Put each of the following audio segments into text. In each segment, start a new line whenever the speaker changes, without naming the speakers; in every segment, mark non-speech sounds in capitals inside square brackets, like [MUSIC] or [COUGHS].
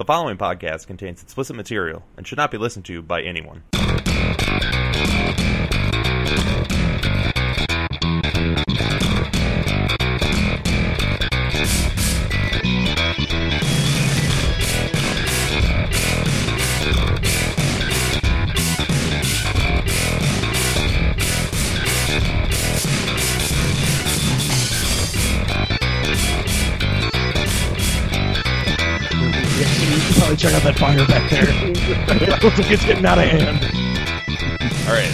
The following podcast contains explicit material and should not be listened to by anyone.
Check out that fire back there. it looks like it's getting out of hand.
All right.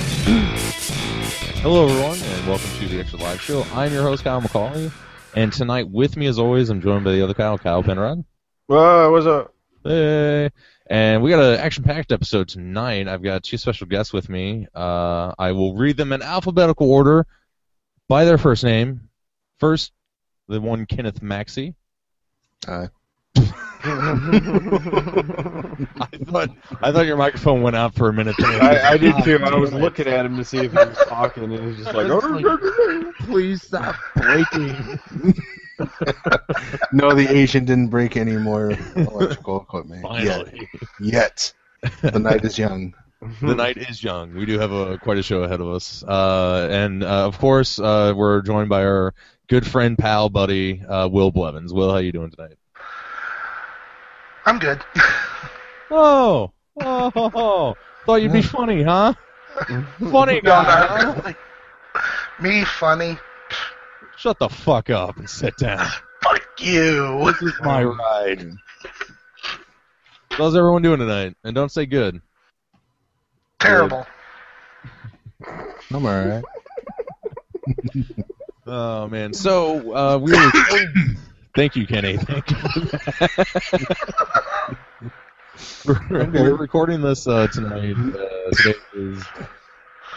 Hello, everyone, and welcome to the Extra Lives Show. I'm your host, Kyle McCauley, and tonight with me, as always, I'm joined by the other Kyle, Kyle Penrod.
Whoa, what's up?
Hey. And we got an action-packed episode tonight. I've got two special guests with me. Uh, I will read them in alphabetical order by their first name. First, the one Kenneth Maxey.
Hi.
I thought I thought your microphone went out for a minute. There.
I, I did too. I was looking at him to see if he was talking, and he was just like, oh,
Please stop breaking. [LAUGHS]
No, the Asian didn't break any more electrical equipment yet.
Finally,
Yet. The night is young.
the night is young. We do have a quite a show ahead of us, uh, and uh, of course, uh, we're joined by our good friend, pal, buddy, uh, Will Blevins. Will, how you doing tonight?
I'm good.
Oh, [LAUGHS] oh, oh, oh. thought you'd be funny, huh? [LAUGHS] funny
No,
guy.
not
huh?
really. Me funny.
Shut the fuck up and sit down. [LAUGHS]
Fuck you.
This is my ride. How's everyone doing tonight? And don't say good.
Terrible.
I'm alright.
Oh man. So uh, we were. Thank you, Kenny. [LAUGHS] Thank you. [LAUGHS] for we're, we're recording this uh, tonight. Uh, today is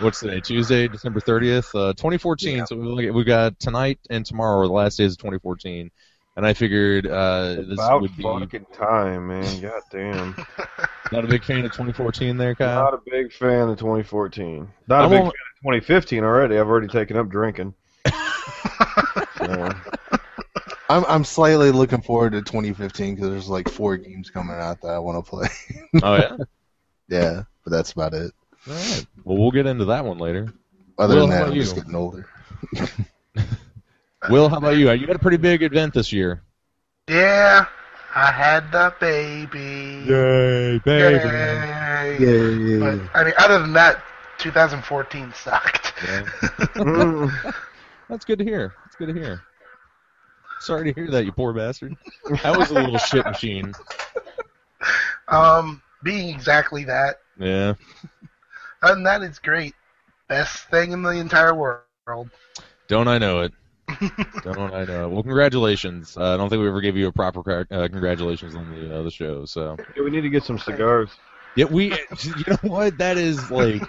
what's today? Tuesday, December thirtieth, uh, 2014. So we we got tonight and tomorrow are the last days of 2014, and I figured uh, this
About
would be
fucking time, man. God damn. [LAUGHS]
not a big fan of 2014 there, Kyle.
Not a big fan of 2014. Not a
I'm
big
only-
fan of 2015 already. I've already taken up drinking. So,
I'm I'm slightly looking forward to 2015 because there's like four games coming out that I want to play. [LAUGHS]
Oh yeah. [LAUGHS]
yeah, but that's about it.
All right. Well, we'll get into that one later.
Other
Will,
than
how
that,
about
I'm
you?
just getting older. [LAUGHS]
Will, how about you? You had a pretty big event this year.
Yeah, I had the baby.
Yay,
Yay.
Yay!
But, I mean, other than that, 2014 sucked.
mm,
That's good to hear. That's good to hear. [LAUGHS] Sorry to hear that, you poor bastard. [LAUGHS] That was a little shit machine.
Um, being exactly that.
Yeah.
Other than that, it's great. Best thing in the entire world.
Don't I know it? [LAUGHS] Don't I know it? Well, congratulations. Uh, I don't think we ever gave you a proper cra- uh, congratulations on the uh, the show. So
yeah, we need to get some cigars.
yeah, we. You know what? That is like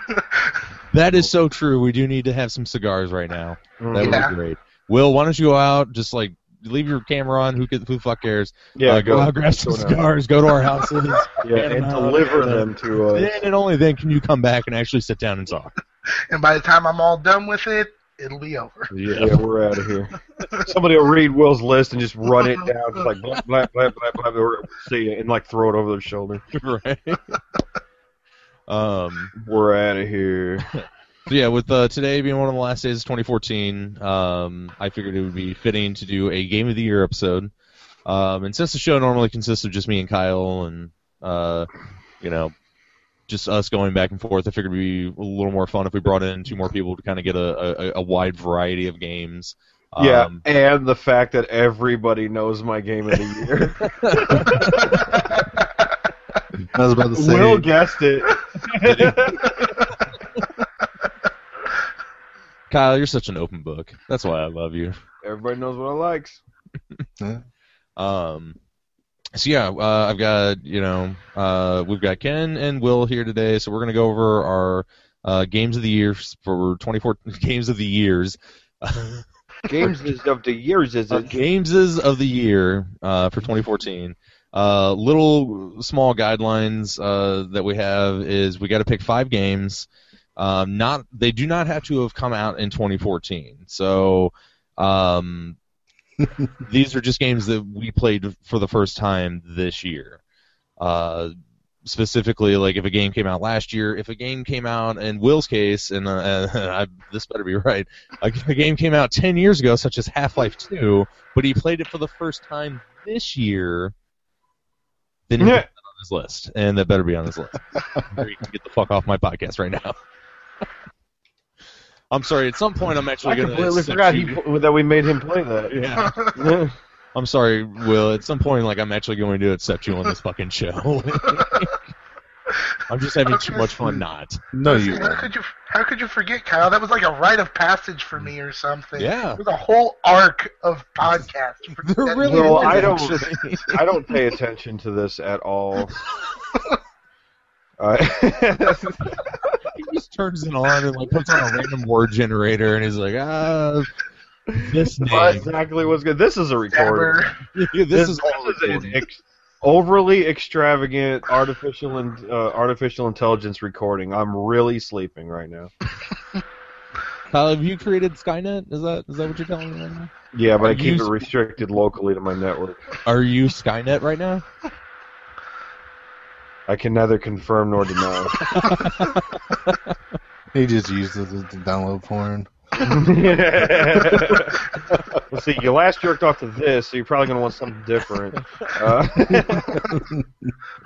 that is so true. We do need to have some cigars right now. That would be great. Will, why don't you go out? Just like leave your camera on. Who could, who fuck cares?
Yeah,
uh, go, out, grab some
go
cigars, go to our houses. [LAUGHS]
Yeah,
Hand
and deliver them to us.
then and only then can you come back and actually sit down and talk. [LAUGHS]
And by the time I'm all done with it, it'll be over.
Yeah, we're out of here. [LAUGHS] Somebody will read Will's list and just run it down, just like blah blah blah blah blah, or see it and like throw it over their shoulder.
right. um.
We're out of here.
So yeah, with uh, today being one of the last days of 2014, um, I figured it would be fitting to do a Game of the Year episode. Um, and since the show normally consists of just me and Kyle, and uh, you know, just us going back and forth, I figured it'd be a little more fun if we brought in two more people to kind of get a, a, a wide variety of games.
Yeah,
Um,
and the fact that everybody knows my game of the year. [LAUGHS] [LAUGHS]
I was about to say.
Will guessed it. [LAUGHS]
Kyle, you're such an open book. That's why I love you.
everybody knows what I likes. [LAUGHS]
Um, so yeah, uh, I've got you know uh, we've got Ken and Will here today, so we're gonna go over our uh, games of the year for 24 [LAUGHS] games of the years, [LAUGHS]
Games is of the years, is
uh,
it?
games of the year uh, for 2014. Uh, little small guidelines uh, that we have is we got to pick five games. Um, not they do not have to have come out in 2014. So um, [LAUGHS] these are just games that we played for the first time this year. Uh, specifically, like if a game came out last year, if a game came out in Will's case, and uh, [LAUGHS] I, this better be right, if a game came out 10 years ago, such as Half-Life 2, but he played it for the first time this year, then he
Yeah.
on his list, and that better be on his list. Or you can get the fuck off my podcast right now. I'm sorry. At some point, I'm actually
I
going to.
completely forgot he, that we made him play that. [LAUGHS]
Yeah.
Yeah. [LAUGHS]
I'm sorry, Will. At some point, like I'm actually going to accept you on this fucking show. [LAUGHS] I'm just having too much fun not.
No, you
how
won't.
could you how could you forget, Kyle? That was like a rite of passage for me or something.
Yeah.
It was a whole arc of podcasts. For
There really
Well, I don't- I don't pay attention to this at all. Uh,
he just turns it on and like puts on a random word generator, and he's like, ah, this
That's
name.
exactly what's good. This is a recorder.
Ever. [LAUGHS]
this is
this is an ex- overly extravagant artificial in, uh, artificial intelligence recording. I'm really sleeping right now. [LAUGHS]
Kyle, have you created Skynet? Is that is that what you're telling me right now?
Yeah, but
Are
I keep it restricted locally to my network.
Are you Skynet right now?
I can neither confirm nor deny. [LAUGHS]
He just used it to download porn. [LAUGHS]
Let's see. You last jerked off to this, so you're probably gonna want something different. [LAUGHS] Uh,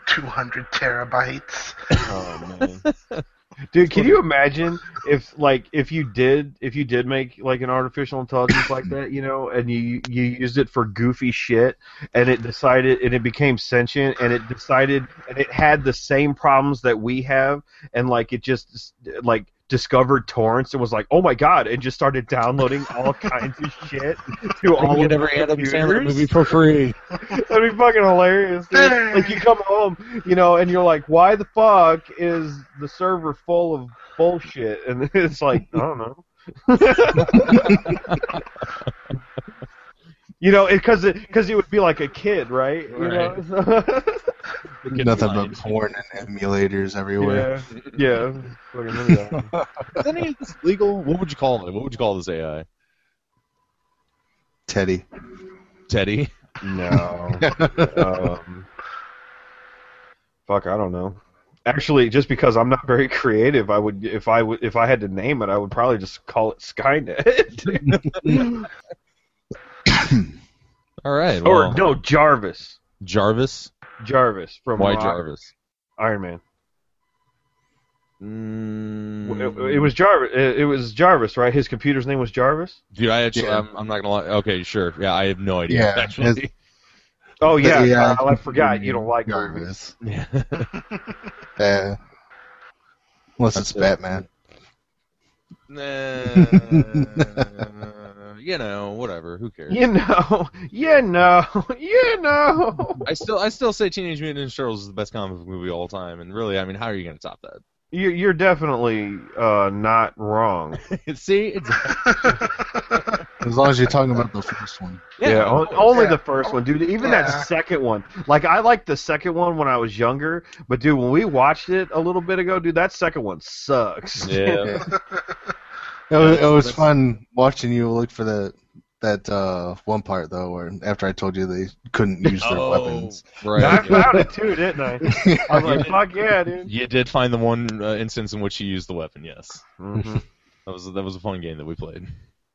200 terabytes.
oh man, dude, can you imagine if like if you did if you did make like an artificial intelligence like that, you know, and you you used it for goofy shit, and it decided and it became sentient, and it decided and it had the same problems that we have, and like it just like discovered torrents and was like, oh my god, and just started downloading all [LAUGHS] kinds of shit to all
you
of
never
our
Adam Sandler movie for free. [LAUGHS]
That'd be fucking hilarious. Dude. Like you come home, you know, and you're like, "Why the fuck is the server full of bullshit?" And [LAUGHS] it's like, I don't know. you know, because it because it would be like a kid, right? You know?
Nothing but porn and emulators everywhere.
yeah, yeah. Fucking remember that. [LAUGHS]
Is any of this legal? What would you call it? What would you call this AI?
Teddy.
Teddy.
No. [LAUGHS] um, fuck, I don't know. Actually, just because I'm not very creative, I would if I would if I had to name it, I would probably just call it Skynet. [LAUGHS]
All right.
or no, Jarvis.
Jarvis.
Jarvis from
Why
uh,
Jarvis?
Iron Man.
Mm,
It, it was Jarvis. It, it was Jarvis, right? His computer's name was Jarvis.
Dude, I actually,
Yeah.
I'm, I'm not gonna lie. Okay, sure. Yeah, I have no idea.
Yeah,
actually.
Oh yeah,
yeah,
Kyle, I forgot you don't like movies.
Jarvis. [LAUGHS]
Yeah.
Yeah. Unless
That's
it's
it.
Batman.
Nah, [LAUGHS] you know, whatever. Who cares?
You know, you know, you know.
I still, I still say Teenage Mutant Ninja Turtles is the best comic book movie of all time, and really, I mean, how are you gonna top that?
You, you're definitely uh, not wrong. [LAUGHS]
See, it's [LAUGHS]
As long as you're talking about the first one.
Yeah, o- only
Yeah.
the first one, dude. Even
Yeah.
that second one. Like I liked the second one when I was younger, but dude, when we watched it a little bit ago, dude, that second one sucks.
yeah. [LAUGHS]
It was, it was fun watching you look for that that uh, one part though, where after I told you they couldn't [LAUGHS] use their
Oh,
weapons.
right.
I found it too, didn't I? [LAUGHS] I was like, fuck yeah, dude.
You did find the one uh, instance in which you used the weapon. Yes,
hmm [LAUGHS]
that was that was a fun game that we played.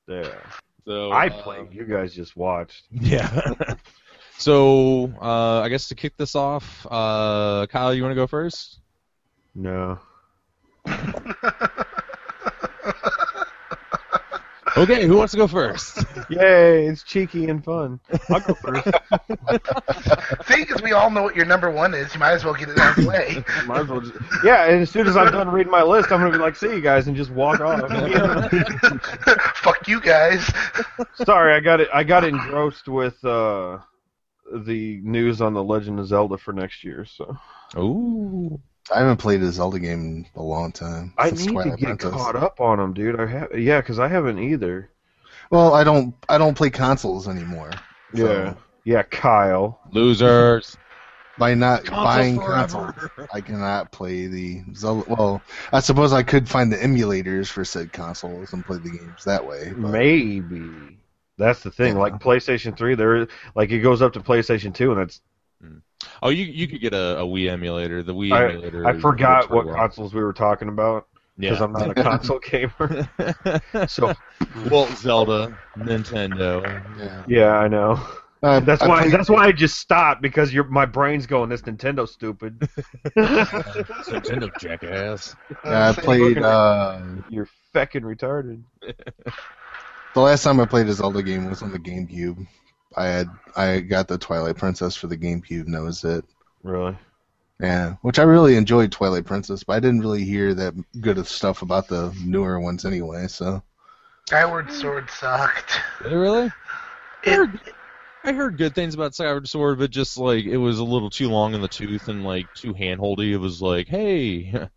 Yeah.
So
I
uh,
played. You guys just watched.
Yeah. so uh, I guess to kick this off, uh, Kyle, you want to go first?
No.
Okay, who wants to go first? [LAUGHS]
Yay! It's cheeky and fun. I'll go first. [LAUGHS]
See, because we all know what your number one is, you might as well get it out of the way. [LAUGHS]
Might as well just. Yeah, and as soon as I'm done reading my list, I'm gonna be like, "See you guys," and just walk off.
Fuck you guys.
Sorry, I got it. I got engrossed with uh, the news on the Legend of Zelda for next year. So
Ooh.
I haven't played a Zelda game in a long time.
I
since
need to get
Princess.
caught up on them, dude. I have, yeah, because I haven't either.
Well, I don't I don't play consoles anymore. So
Yeah, yeah, Kyle.
Losers. [LAUGHS]
by not
Console
buying
forever.
consoles, I cannot play the Zelda. Well, I suppose I could find the emulators for said consoles and play the games that way. but-
Maybe that's the thing.
Yeah.
Like PlayStation Three, there, like it goes up to PlayStation Two, and that's mm.
Oh, you you could get a, a Wii emulator. The Wii
I-
emulator.
I forgot what
well.
consoles we were talking about because
Yeah.
I'm not a [LAUGHS] console gamer. [LAUGHS] So
well, Zelda, Nintendo.
Yeah.
yeah, I know.
Uh,
That's
I
why.
played-
That's why I just stopped because your my brain's going. This Nintendo stupid. [LAUGHS]
Nintendo jackass.
yeah, I played. Uh,
You're feckin' retarded.
the last time I played a Zelda game was on the GameCube. I had I got the Twilight Princess for the GameCube, and that was it.
Really?
Yeah, which I really enjoyed Twilight Princess, but I didn't really hear that good of stuff about the newer ones anyway. So
Skyward Sword sucked.
Did it really? I heard, I heard good things about Skyward Sword, but just like it was a little too long in the tooth and like too handholdy. It was like, hey,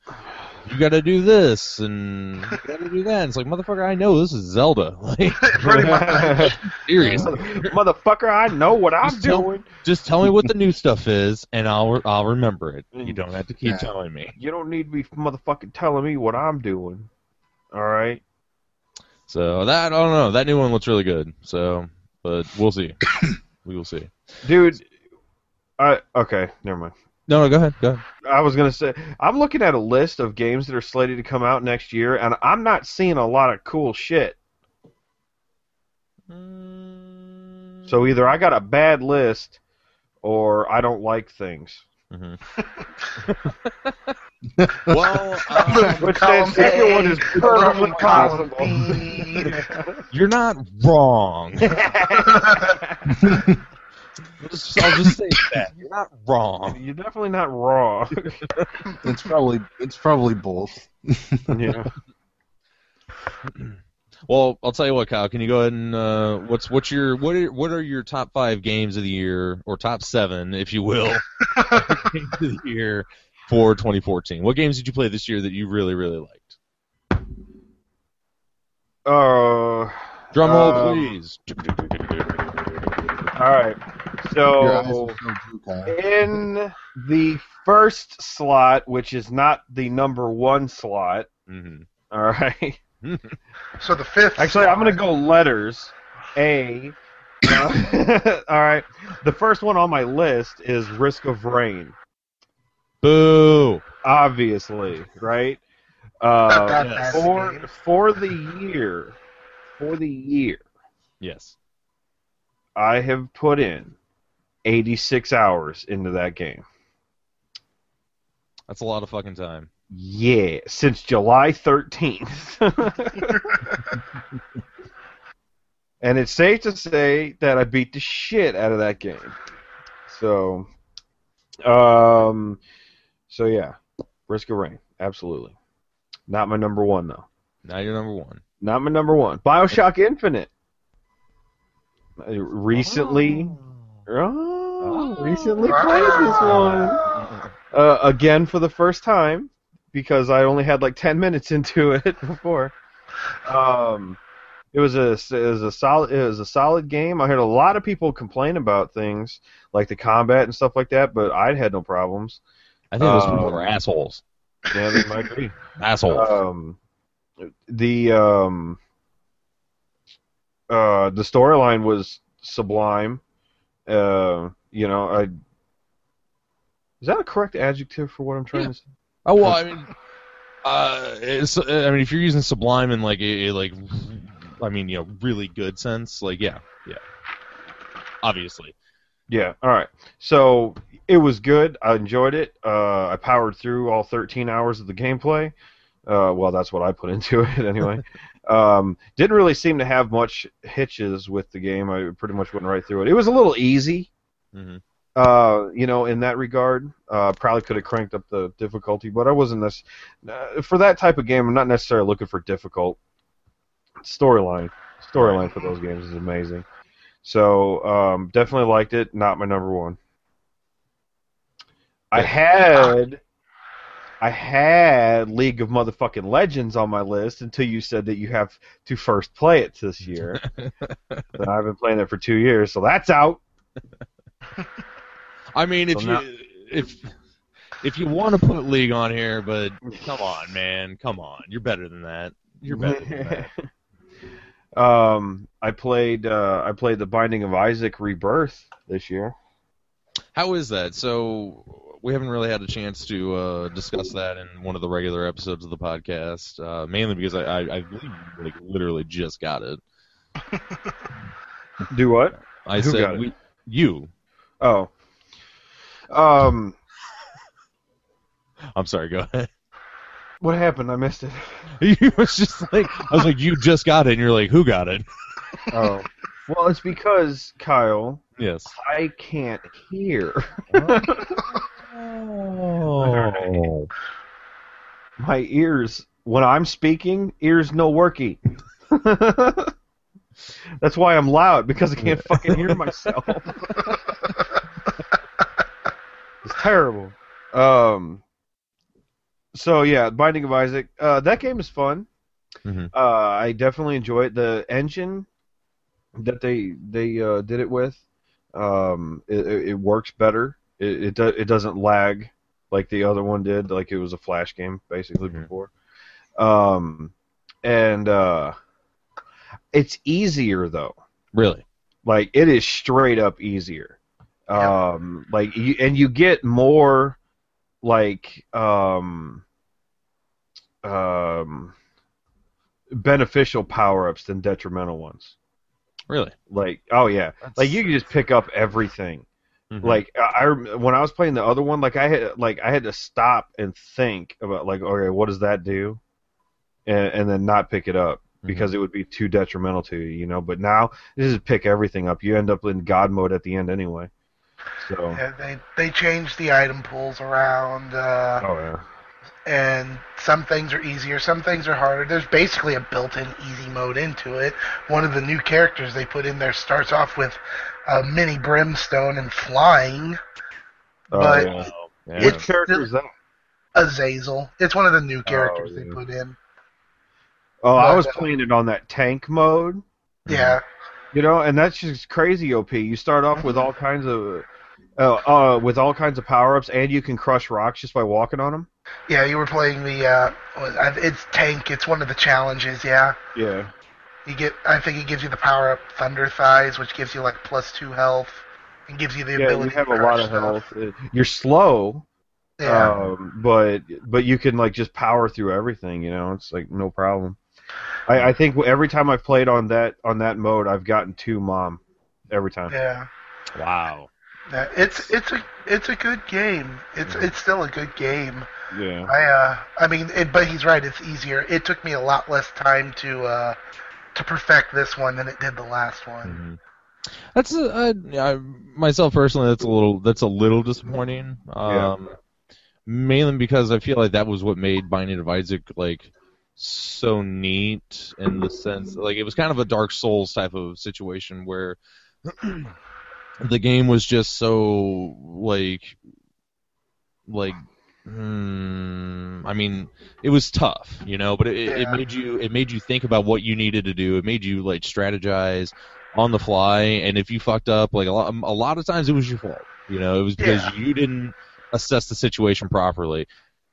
you got to do this and you got to do that. And it's like, motherfucker, I know this is Zelda. [LAUGHS] Like, [LAUGHS]
pretty much. [LAUGHS]
seriously,
Motherfucker, I know what I'm
Just tell-
doing.
just tell me what the new stuff is, and I'll I'll remember it.
Mm.
You don't have to keep
Yeah.
telling me.
You don't need to be motherfucking telling me what I'm doing. All right.
So that I don't know. That new one looks really good. So, but we'll see. [COUGHS] we will see.
Dude, I okay, never mind.
No, no, go ahead. Go ahead.
I was gonna say I'm looking at a list of games that are slated to come out next year, and I'm not seeing a lot of cool shit. So either I got a bad list, or I don't like things.
Mhm. [LAUGHS] [LAUGHS] well, um,
Which that second one is
purple
perfectly possible. [LAUGHS]
You're not wrong. I'll just, I'll just say that you're not wrong.
You're definitely not wrong. [LAUGHS]
it's probably it's probably both.
yeah. [CLEARS THROAT]
Well, I'll tell you what, Kyle. Can you go ahead and uh, what's what's your what are what are your top five games of the year or top seven, if you will, games of the year for 2014? What games did you play this year that you really really liked?
Uh,
Drum roll,
Um,
please.
all right.
Your eyes
So
are so blue, Kyle.
in the first slot, which is not the number one slot.
hmm
All right. [LAUGHS]
So the fifth.
Actually, I'm gonna go letters. A. Uh, [LAUGHS] all right. The first one on my list is Risk of Rain.
Boo.
Obviously, right? Uh, for for the year, for the year,
Yes.
I have put in 86 hours into that game.
That's a lot of fucking time.
Yeah, since July 13th. [LAUGHS] and it's safe to say that I beat the shit out of that game. So, um, so yeah, Risk of Rain, absolutely. Not my number one though.
Not you're number one.
Not my number one. Bioshock Infinite. Recently, oh, recently played this one uh, again for the first time because I only had like ten minutes into [LAUGHS] it before. Um, it was a it was a solid it was a solid game. I heard a lot of people complain about things like the combat and stuff like that, but I had no problems.
I think those
Uh,
people were assholes.
Yeah, they might be. [LAUGHS]
Assholes.
Um, the um, uh, the storyline was sublime. Uh, you know, I is that a correct adjective for what I'm trying
Yeah.
to say?
Oh well, I mean, [LAUGHS] uh, it's, I mean, if you're using Sublime in like a, a like, I mean, you know, really good sense, like yeah, yeah, obviously.
Yeah. All right. So it was good. I enjoyed it. Uh, I powered through all 13 hours of the gameplay. Uh, well, that's what I put into [LAUGHS] it anyway. Um, didn't really seem to have much hitches with the game. I pretty much went right through it. It was a little easy.
hmm
uh, you know, in that regard. Uh, probably could have cranked up the difficulty, but I wasn't this uh, for that type of game. I'm not necessarily looking for difficult storyline. Storyline for those games is amazing. So um, definitely liked it. Not my number one. I had. I had League of Motherfucking Legends on my list until you said that you have to first play it this year. [LAUGHS] I've been playing it for two years, so that's out. [LAUGHS]
I mean, if
So
you if if you want to put League on here, but come on, man, come on, you're better than that. You're better than that. [LAUGHS]
um, I played uh, I played the Binding of Isaac Rebirth this year.
How is that? So we haven't really had a chance to uh, discuss that in one of the regular episodes of the podcast, uh, mainly because I, I, I like literally just got it. [LAUGHS]
Do what?
I
Who
said we, you.
Oh. Um. [LAUGHS]
I'm sorry. Go ahead.
What happened? I missed it. [LAUGHS]
You was just like I was like you just got it, and you're like who got it?
Oh. Well, it's because Kyle,
Yes.
I can't hear.
Oh.
My ears, when I'm speaking, ears no worky. [LAUGHS] That's why I'm loud because I can't fucking hear myself. [LAUGHS] it's terrible. Um. So yeah, Binding of Isaac. Uh, that game is fun.
Mhm.
Uh, I definitely enjoy it. The engine that they they uh, did it with, um, it it works better. It it, do, it doesn't lag like the other one did. Like it was a flash game basically
Mhm.
before. Um, and uh, it's easier though.
Really?
Like it is straight up easier. Um, like you, and you get more like um um beneficial power ups than detrimental ones.
Really?
Like oh yeah, like you can just pick up everything.
Mhm.
Like I I- when I was playing the other one, like I had like I had to stop and think about like okay, what does that do, and and then not pick it up because it would be too detrimental to you, you know. But now this is pick everything up. You end up in God mode at the end anyway. So
Yeah, they they changed the item pools around, uh,
oh yeah,
and some things are easier, some things are harder. There's basically a built-in easy mode into it. One of the new characters they put in there starts off with a mini brimstone and flying.
oh,
But
yeah.
Yeah.
Which character is that?
Azazel. It's one of the new characters they
yeah.
put in.
Oh, I was
uh,
playing it on that tank mode.
Yeah.
You know, and that's just crazy OP. You start off with all kinds of uh, uh with all kinds of power ups, and you can crush rocks just by walking on them.
Yeah, you were playing the uh it's tank, it's one of the challenges, yeah.
Yeah.
You get I think it gives you the power up Thunder Thighs, which gives you like plus to health and gives you the
Yeah, you have
to
a lot of
stuff.
health. You're slow,
Yeah.
um, but but you can like just power through everything. You know, it's like no problem. I, I think every time I've played on that on that mode, I've gotten two mom every time.
yeah.
Wow.
Yeah, it's it's a it's a good game. It's it's still a good game.
Yeah.
I uh I mean, it, but he's right. It's easier. It took me a lot less time to uh to perfect this one than it did the last one.
Mhm. That's a, I, I, myself personally. That's a little. That's a little disappointing. Um, mainly because I feel like that was what made Binding of Isaac like so neat in the sense like it was kind of a Dark Souls type of situation where [CLEARS THROAT] the game was just so like like hmm, I mean it was tough, you know, but it, it made you it made you think about what you needed to do. It made you like strategize on the fly, and if you fucked up, like a lot a lot of times it was your fault. You know, it was because
Yeah.
you didn't assess the situation properly,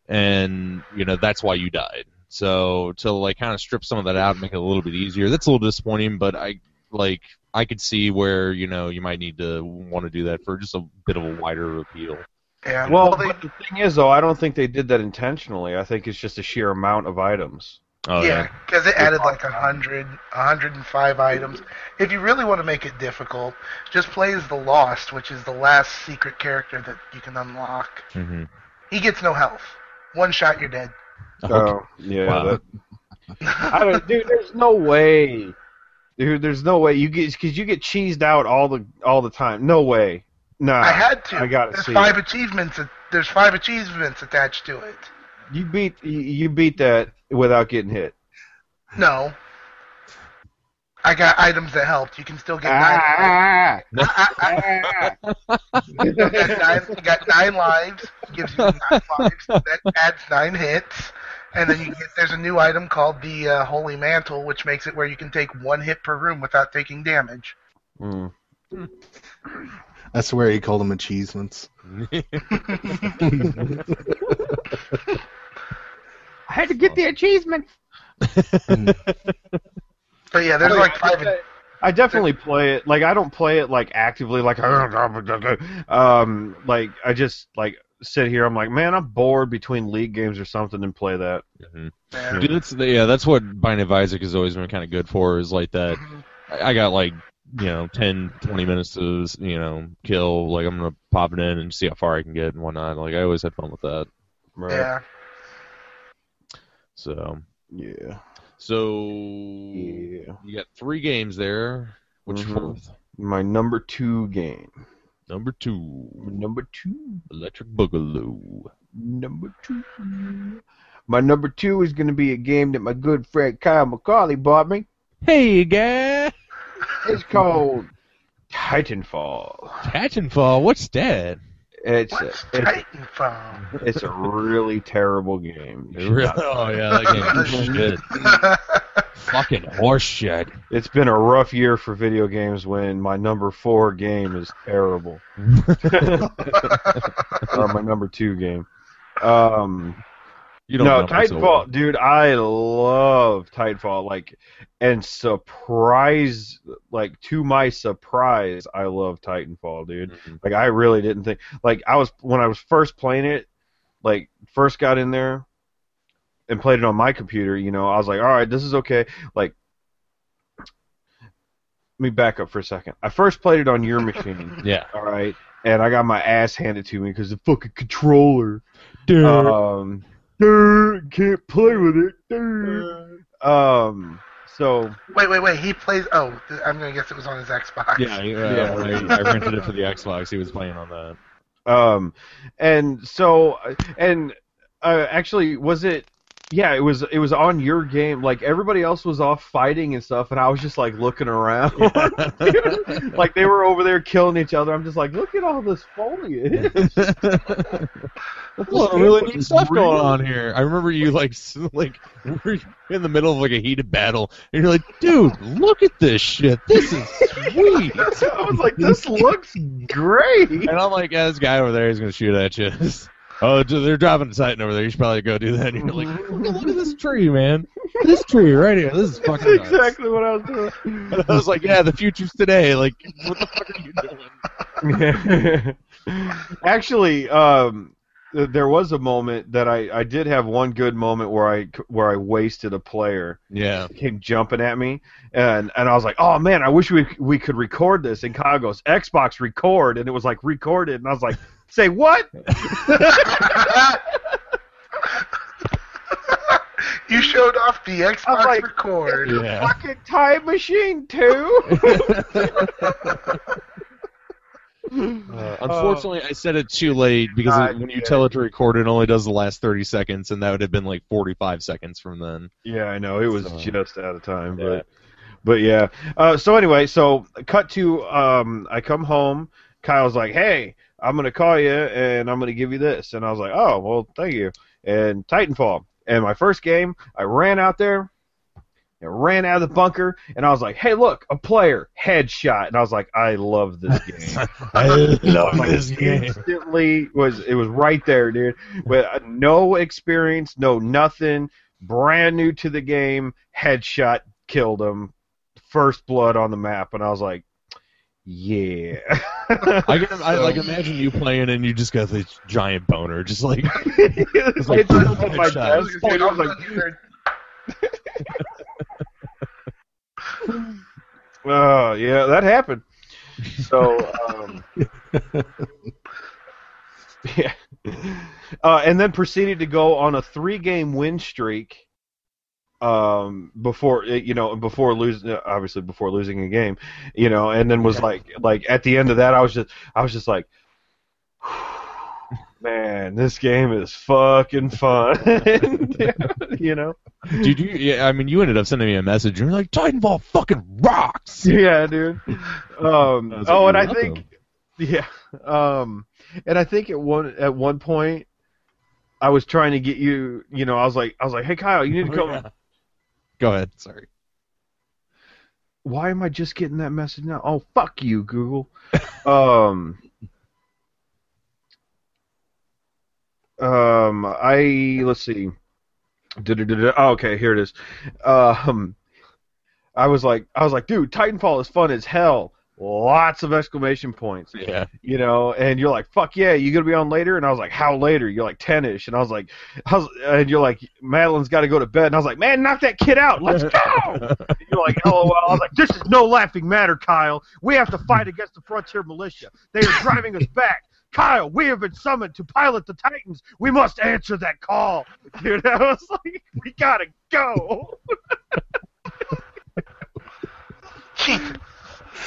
and you know that's why you died. So to like kind of strip some of that out and make it a little bit easier, that's a little disappointing. But I like I could see where you know you might need to want to do that for just a bit of a wider appeal.
Yeah.
Well,
they,
but the thing is, though, I don't think they did that intentionally. I think it's just a sheer amount of items.
Oh
yeah, because it added like a hundred, a hundred and five items. If you really want to make it difficult, just play as the Lost, which is the last secret character that you can unlock.
hmm
He gets no health. One shot, you're dead.
Oh, yeah.
Wow.
That, [LAUGHS] I don't, dude, there's no way. Dude, there's no way you get because you get cheesed out all the all the time. No way. Nah.
I had to.
I gotta
There's
see.
five
it.
achievements. There's five achievements attached to it.
You beat you, beat that without getting hit.
No. I got items that helped. You can still get nine.
Ah, [LAUGHS]
You got nine, you got nine lives. Gives you nine lives. That adds nine hits. And then you get there's a new item called the uh, Holy Mantle, which makes it where you can take one hit per room without taking damage.
Mm.
That's where he called them achievements. [LAUGHS]
I had to get the achievements. [LAUGHS]
But yeah, there's
I mean,
like five.
I, I definitely play it. Like I don't play it like actively. Like [LAUGHS] um, like I just like sit here. I'm like, man, I'm bored between league games or something, and play that.
Mhm.
Yeah.
Dude, that's yeah, that's what Binding of Isaac has always been kind of good for. Is like that. I I got like you know 10, 20 minutes to you know kill. Like I'm gonna pop it in and see how far I can get and whatnot. Like I always had fun with that.
Right.
Yeah.
So
Yeah.
so
Yeah.
you got three games there. Which
Mhm.
fourth?
My number two game.
Number two,
Number two.
Electric Boogaloo.
Number two. My number two is going to be a game that my good friend Kyle McCauley bought me.
Hey, guy.
It's called Titanfall.
Titanfall? What's that?
It's a,
What's
it's,
Titanfall?
it's a really terrible game.
Really? Oh yeah, that game is shit. [LAUGHS] Fucking horse shit.
It's been a rough year for video games when my number four game is terrible. or [LAUGHS] [LAUGHS] my number two game. Um,
You don't
no,
know.
Titanfall, dude, I love Titanfall. Like, and surprise, like to my surprise, I love Titanfall, dude.
Mhm.
Like, I really didn't think. Like, I was when I was first playing it, like first got in there and played it on my computer. You know, I was like, all right, this is okay. Like, let me back up for a second. I first played it on your [LAUGHS] machine.
Yeah.
All right, and I got my ass handed to me because the fucking controller.
Dude.
Um, "Durr, can't play with it. Um, so
Wait, wait, wait. He plays. Oh, I'm gonna guess it was on his Xbox.
yeah, yeah.
Yeah.
I, I rented it for the Xbox. He was playing on that.
um, and so and uh, actually, was it? Yeah, it was. It was on your game. Like everybody else was off fighting and stuff, and I was just like looking around. [LAUGHS] like they were over there killing each other. I'm just like, look at all this foliage. [LAUGHS]
There's a lot of really neat stuff going on here. I remember you like like [LAUGHS] were in the middle of like a heated battle, and you're like, "Dude, look at this shit. This is sweet."
I was like, this looks great.
And I'm like, yeah, this guy over there is gonna shoot at you. Oh, they're driving a Titan over there. You should probably go do that. And you're like, [LAUGHS] look, at- this tree, man. This tree right here. This is fucking
That's
nuts.
exactly what I was doing. [LAUGHS]
And I was like, yeah, the future's today. Like, what the fuck are you doing? [LAUGHS]
Actually, um, th- there was a moment that I, I did have one good moment where I where I wasted a player.
Yeah.
came jumping at me, and and I was like, oh man, I wish we we could record this. And Kyle goes, Xbox record, and it was like recorded, and I was like, say what? [LAUGHS]
you showed off the Xbox
like-
record.
Yeah.
Fucking time machine too. [LAUGHS] [LAUGHS]
Uh, [LAUGHS] unfortunately, I said it too late because
God
it, when you tell it to record, it only does the last 30 seconds, and that would have been like 45 seconds from then.
Yeah, I know it was
So-
just out of time,
Yeah.
but but yeah. Uh, so anyway, so cut to um, I come home. Kyle's like, "Hey, I'm gonna call you and I'm gonna give you this," and I was like, "Oh, well, thank you." And Titanfall, and my first game, I ran out there. Ran out of the bunker, and I was like, "Hey, look, a player headshot!" And I was like, "I love this [LAUGHS] game."
I love
Like,
this game.
Instantly was it was right there, dude. With uh, no experience, no nothing, brand new to the game, headshot killed him, first blood on the map, and I was like, yeah.
I can I like [LAUGHS] imagine you playing and you just got this giant boner, just like [LAUGHS]
it's
like,
on my
headshot.
I was
desk,
gonna say,
and I was like, [LAUGHS] oh yeah, that happened. So, um, [LAUGHS] yeah, uh, and then proceeded to go on a three-game win streak. Um, before you know, before losing, obviously before losing a game, you know, and then was like, like at the end of that, I was just, I was just like, [SIGHS] man, this game is fucking fun, [LAUGHS] you know.
Did you? Yeah, I mean, you ended up sending me a message. and You're like, Titanfall fucking rocks. [LAUGHS]
Yeah, dude. Um,
like,
oh, and I
"You're
think, yeah. Um, and I think at one at one point, I was trying to get you. You know, I was like, I was like, hey Kyle, you need to come.
Go ahead. Sorry.
Why am I just getting that message now? Oh, fuck you, Google. [LAUGHS] um. Um, I let's see. Oh, okay, here it is. Um, I was like, I was like, dude, Titanfall is fun as hell. Lots of exclamation points.
Yeah.
you know, and you're like, "Fuck yeah, you gonna be on later?" And I was like, "How later?" You're like ten-ish, and I was like, was, and you're like, "Madeline's got to go to bed," and I was like, "Man, knock that kid out, let's go!" and [LAUGHS] you're like, "LOL." I was like, "This is no laughing matter, Kyle. We have to fight against the Frontier Militia. They are driving us back." Kyle, we have been summoned to pilot the Titans. We must answer that call. Dude, I was like, we gotta go. [LAUGHS]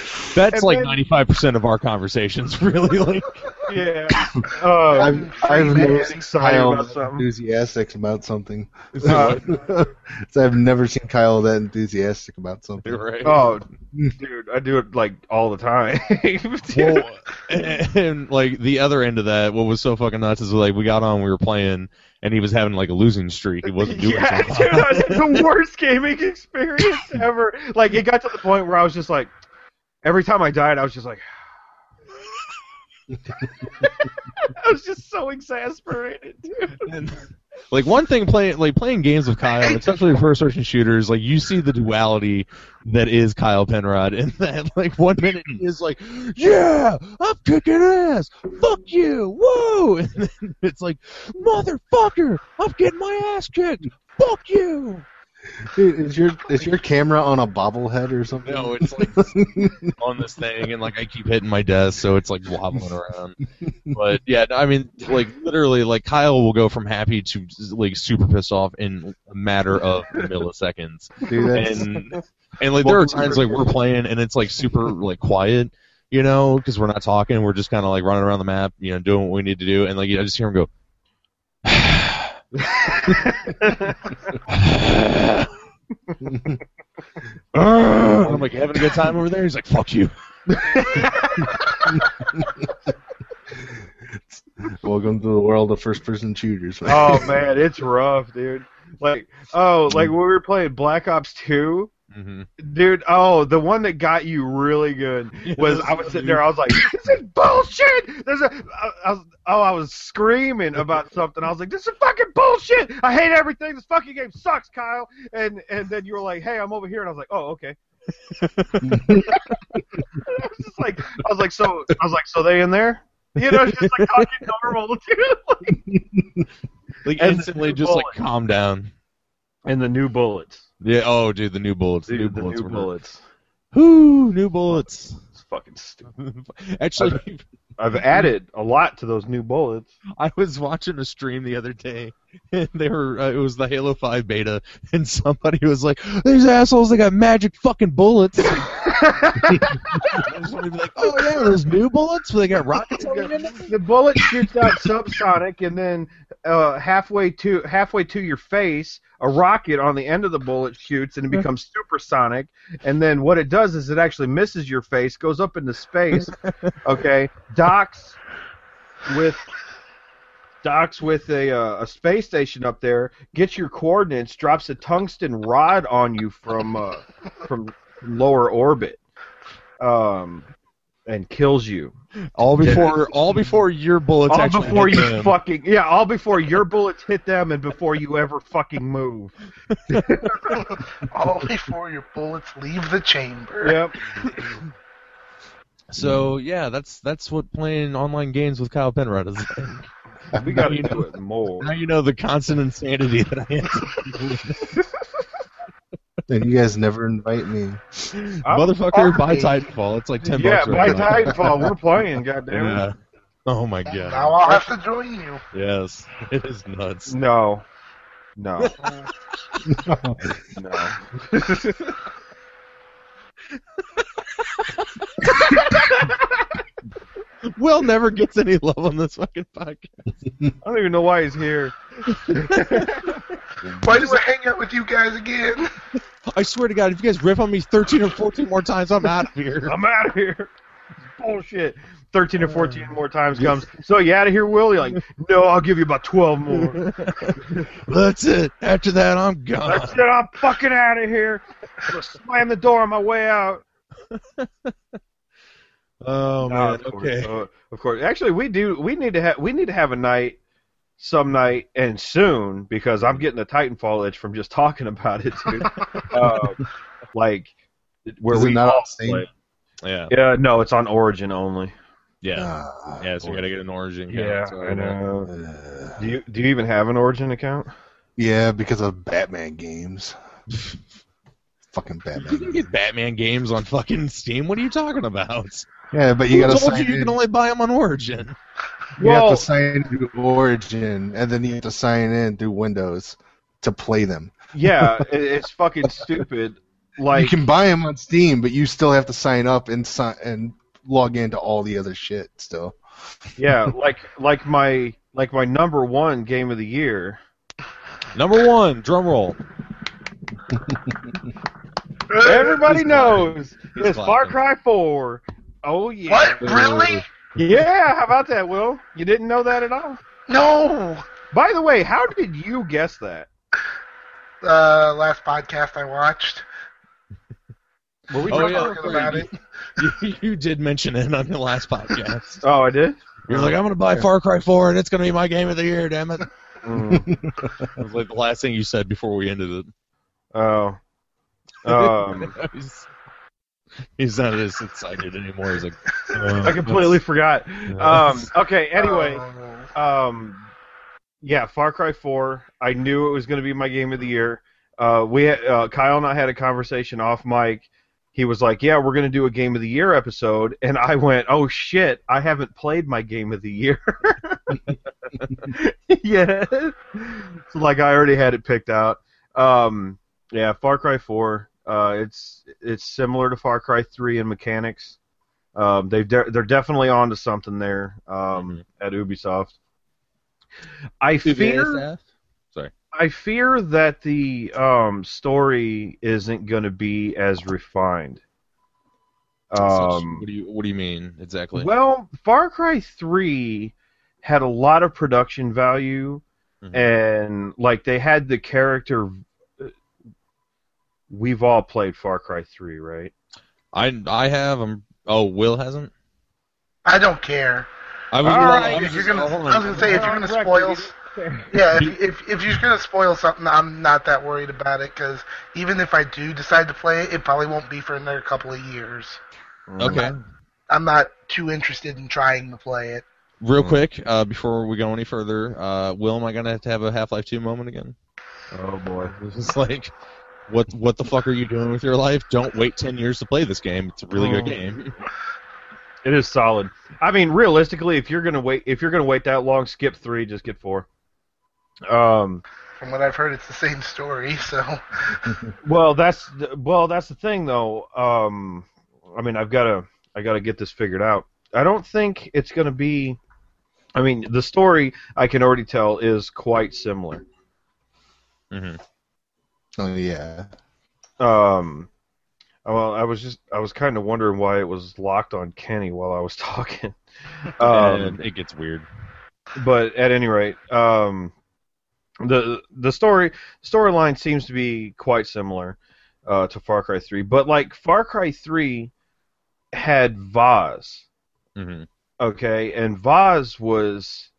Jesus.
That's
And
like ninety five percent of our conversations, [LAUGHS] really. Like, [LAUGHS]
Yeah. Uh,
I've, I've
man,
never seen Kyle
about
enthusiastic about something. [LAUGHS]
Uh,
So I've never seen Kyle that enthusiastic about something.
right.
oh, dude, I do it like all the time.
Well, and, and, like the other end of that, what was so fucking nuts is like we got on, we were playing, and he was having like a losing streak. He wasn't doing
yeah,
so
dude, that was the worst gaming experience ever. Like, it got to the point where I was just like, every time I died, I was just like, [LAUGHS] I was just so exasperated, dude.
And, like one thing playing like playing games with Kyle, [LAUGHS] especially first person shooters, like you see the duality that is Kyle Penrod in that like one minute he is like, Yeah, I'm kicking ass, fuck you, whoa. [LAUGHS] And then it's like, Motherfucker, I'm getting my ass kicked, fuck you.
Dude, is your is your camera on a bobblehead or something?
No, it's like [LAUGHS] on this thing and like I keep hitting my desk so it's like wobbling around. But yeah, I mean like literally like Kyle will go from happy to like super pissed off in a matter of milliseconds.
Dude,
And and like there are times like we're playing and it's like super like quiet, you know, because we're not talking, we're just kind of like running around the map, you know, doing what we need to do, and like I just hear him go. [LAUGHS] I'm like, "You having a good time over there? He's like, fuck you. [LAUGHS]
welcome to the world of first person shooters.
Oh man, it's rough, dude. Like, oh, like when we were playing Black Ops 2,
Mm-hmm.
dude. Oh, the one that got you really good [LAUGHS] was I was sitting there. I was like, "This is bullshit." There's a, I, I was, oh, I was screaming about something. I was like, "This is fucking bullshit. I hate everything. This fucking game sucks, Kyle." And and then you were like, "Hey, I'm over here," and I was like, "Oh, okay." [LAUGHS] I was just like, I was like, so I was like, so they in there? You know, just like talking normal, [LAUGHS] dude.
Like
And
instantly, just like calm down.
and the new bullets.
Yeah. Oh, dude, the new bullets. The new
the
bullets.
new bullets.
Whoo, new bullets.
It's fucking stupid. [LAUGHS]
Actually,
I've added a lot to those new bullets.
I was watching a stream the other day, and they were uh, it was the Halo Five beta, and somebody was like, "These assholes, they got magic fucking bullets." [LAUGHS] I to be like, "Oh yeah, those new bullets, they got rockets in
the bullet shoots out subsonic, and then uh, halfway to halfway to your face, a rocket on the end of the bullet shoots, and it becomes supersonic. And then what it does is it actually misses your face, goes up into space. Okay, docks with docks with a uh, a space station up there, gets your coordinates, drops a tungsten rod on you from uh, from lower orbit, um, and kills you.
All before, all before your bullets
all
actually
before
hit
you
them.
fucking yeah, all before your bullets hit them and before you ever fucking move. [LAUGHS]
All before your bullets leave the chamber.
Yep. [LAUGHS]
So yeah, that's that's what playing online games with Kyle Penrod is like. [LAUGHS]
We got to do it more.
Now you know the constant insanity that I am. [LAUGHS]
and you guys never invite me.
Motherfucker, buy. Titanfall. It's like ten
Yeah,
bucks.
by
right now.
Titanfall, we're [LAUGHS] playing. Goddamn. it.
Yeah. Oh my god.
Now I'll have to join you.
Yes, it is nuts.
No. No. no.
Will never gets any love on this fucking podcast.
I don't even know why he's here. [LAUGHS]
Why do I hang out with you guys again?
I swear to God, if you guys riff on me 13 or 14 more times, I'm out of here. [LAUGHS]
I'm out of here. Bullshit. 13 or uh, 14 more times comes. So you out of here, Will? You're like, no, I'll give you about 12 more. [LAUGHS]
That's it. After that, I'm gone.
That's it. I'm fucking out of here. I'm gonna slam the door on my way out.
Oh
No,
man.
of course,
Okay.
uh, of course. Actually, we do. We need to have. We need to have a night, some night, and soon because I'm getting a Titanfall itch from just [LAUGHS] talking about it, dude. uh, [LAUGHS] like where
Is it
we
not
all
on Steam?
play.
Yeah,
Yeah, no, it's on Origin only.
yeah,
Ah,
yeah. So you gotta get an Origin. account,
Yeah,
so-
I know.
uh,
Do you do you even have an Origin account?
yeah, because of Batman games. [LAUGHS] Fucking Batman.
You
Batman.
can get Batman games on fucking Steam. What are you talking about?
Yeah, but you gotta
told
sign
you you
in.
can only buy them on Origin?
You have to sign into Origin, and then you have to sign in through Windows to play them.
Yeah, [LAUGHS] it's fucking stupid. Like
you can buy them on Steam, but you still have to sign up and si- and log into all the other shit still.
yeah, [LAUGHS] like like my like my number one game of the year.
Number one, drum roll.
Everybody knows it's Far. Cry 4. Oh yeah.
What? Really?
Yeah, how about that, Will? You didn't know that at all?
No.
By the way, how did you guess that?
Uh, last podcast I watched.
Were we
Oh,
talking
yeah.
Talking about it. [LAUGHS]
You, you did mention it on your last podcast.
Oh, I did?
You're like, I'm gonna buy Far Cry 4, and it's gonna be my game of the year. Damn it!
Mm. [LAUGHS]
It was like the last thing you said before we ended it.
Oh. [LAUGHS] Um, [LAUGHS]
he's, not as excited anymore. He's like, uh,
I completely forgot. Um, okay, anyway. Um, yeah, Far Cry 4. I knew it was going to be my game of the year. Uh, we had, uh, Kyle and I had a conversation off mic. He was like, "Yeah, we're going to do a game of the year episode," and I went, "Oh shit, I haven't played my game of the year." [LAUGHS] yeah, so like I already had it picked out. Um, yeah, Far Cry 4. Uh, it's it's similar to Far Cry 3 in mechanics. Um, they've de- they're definitely onto something there um, at Ubisoft. I fear Sorry. I fear that the um, story isn't going to be as refined. Um,
what do you What do you mean exactly?
well, Far Cry 3 had a lot of production value,
Mhm.
and like they had the character. We've all played Far Cry 3, right?
I I have. Um. Oh, Will hasn't.
I don't care.
I was.
All right,
I was
If you're gonna, I was gonna say if you're gonna spoil, yeah, if, if if you're gonna spoil something, I'm not that worried about it because even if I do decide to play it, it probably won't be for another couple of years.
Okay.
I'm not too interested in trying to play it.
Real quick, uh, before we go any further, uh, Will, am I gonna have to have a Half Life Two moment again?
Oh boy. [LAUGHS]
It's just like, what what the fuck are you doing with your life? Don't wait ten years to play this game. It's a really good
Oh.
game. [LAUGHS]
It is solid. I mean, realistically, if you're gonna wait, if you're gonna wait that long, skip three, just get four. Um,
From what I've heard, it's the same story. [LAUGHS] So [LAUGHS]
well, that's the, well, that's the thing, though. Um, I mean, I've got to, I got to get this figured out. I don't think it's gonna be. I mean, the story I can already tell is quite similar.
hmm
Oh yeah.
Um, well, I was just, I was kind of wondering why it was locked on Kenny while I was [LAUGHS] talking. [LAUGHS] Um,
and it gets weird.
but at any rate, um, the the story storyline seems to be quite similar uh, to Far Cry 3. But like Far Cry 3 had Vaas,
hmm
okay, and Vaas was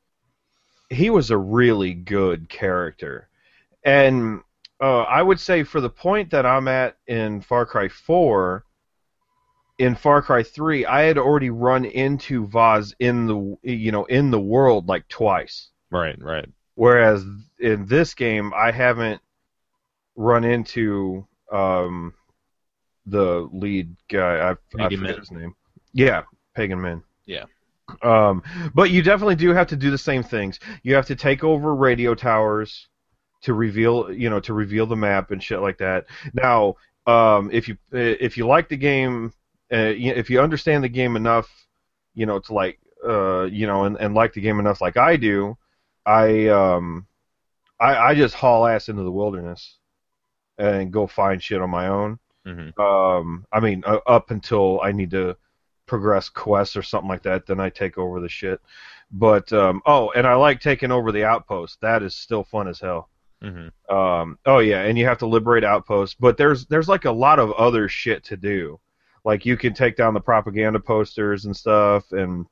he was a really good character, and uh, I would say for the point that I'm at in Far Cry 4. In Far Cry 3, I had already run into Vaas in the you know in the world like twice.
Right, right.
Whereas in this game, I haven't run into um, the lead guy. I, I forget
Min.
his name. Yeah, Pagan Min.
Yeah.
Um, but you definitely do have to do the same things. You have to take over radio towers to reveal, you know, to reveal the map and shit like that. Now, um, if you if you like the game, uh, if you understand the game enough, you know, to like, uh, you know, and, and like the game enough, like I do, I um, I, I just haul ass into the wilderness and go find shit on my own.
hmm
Um, I mean, uh, up until I need to progress quests or something like that, then I take over the shit. But um, oh, and I like taking over the outpost. That is still fun as hell.
Hmm
Um, oh yeah, and you have to liberate outposts, but there's there's like a lot of other shit to do. Like you can take down the propaganda posters and stuff, and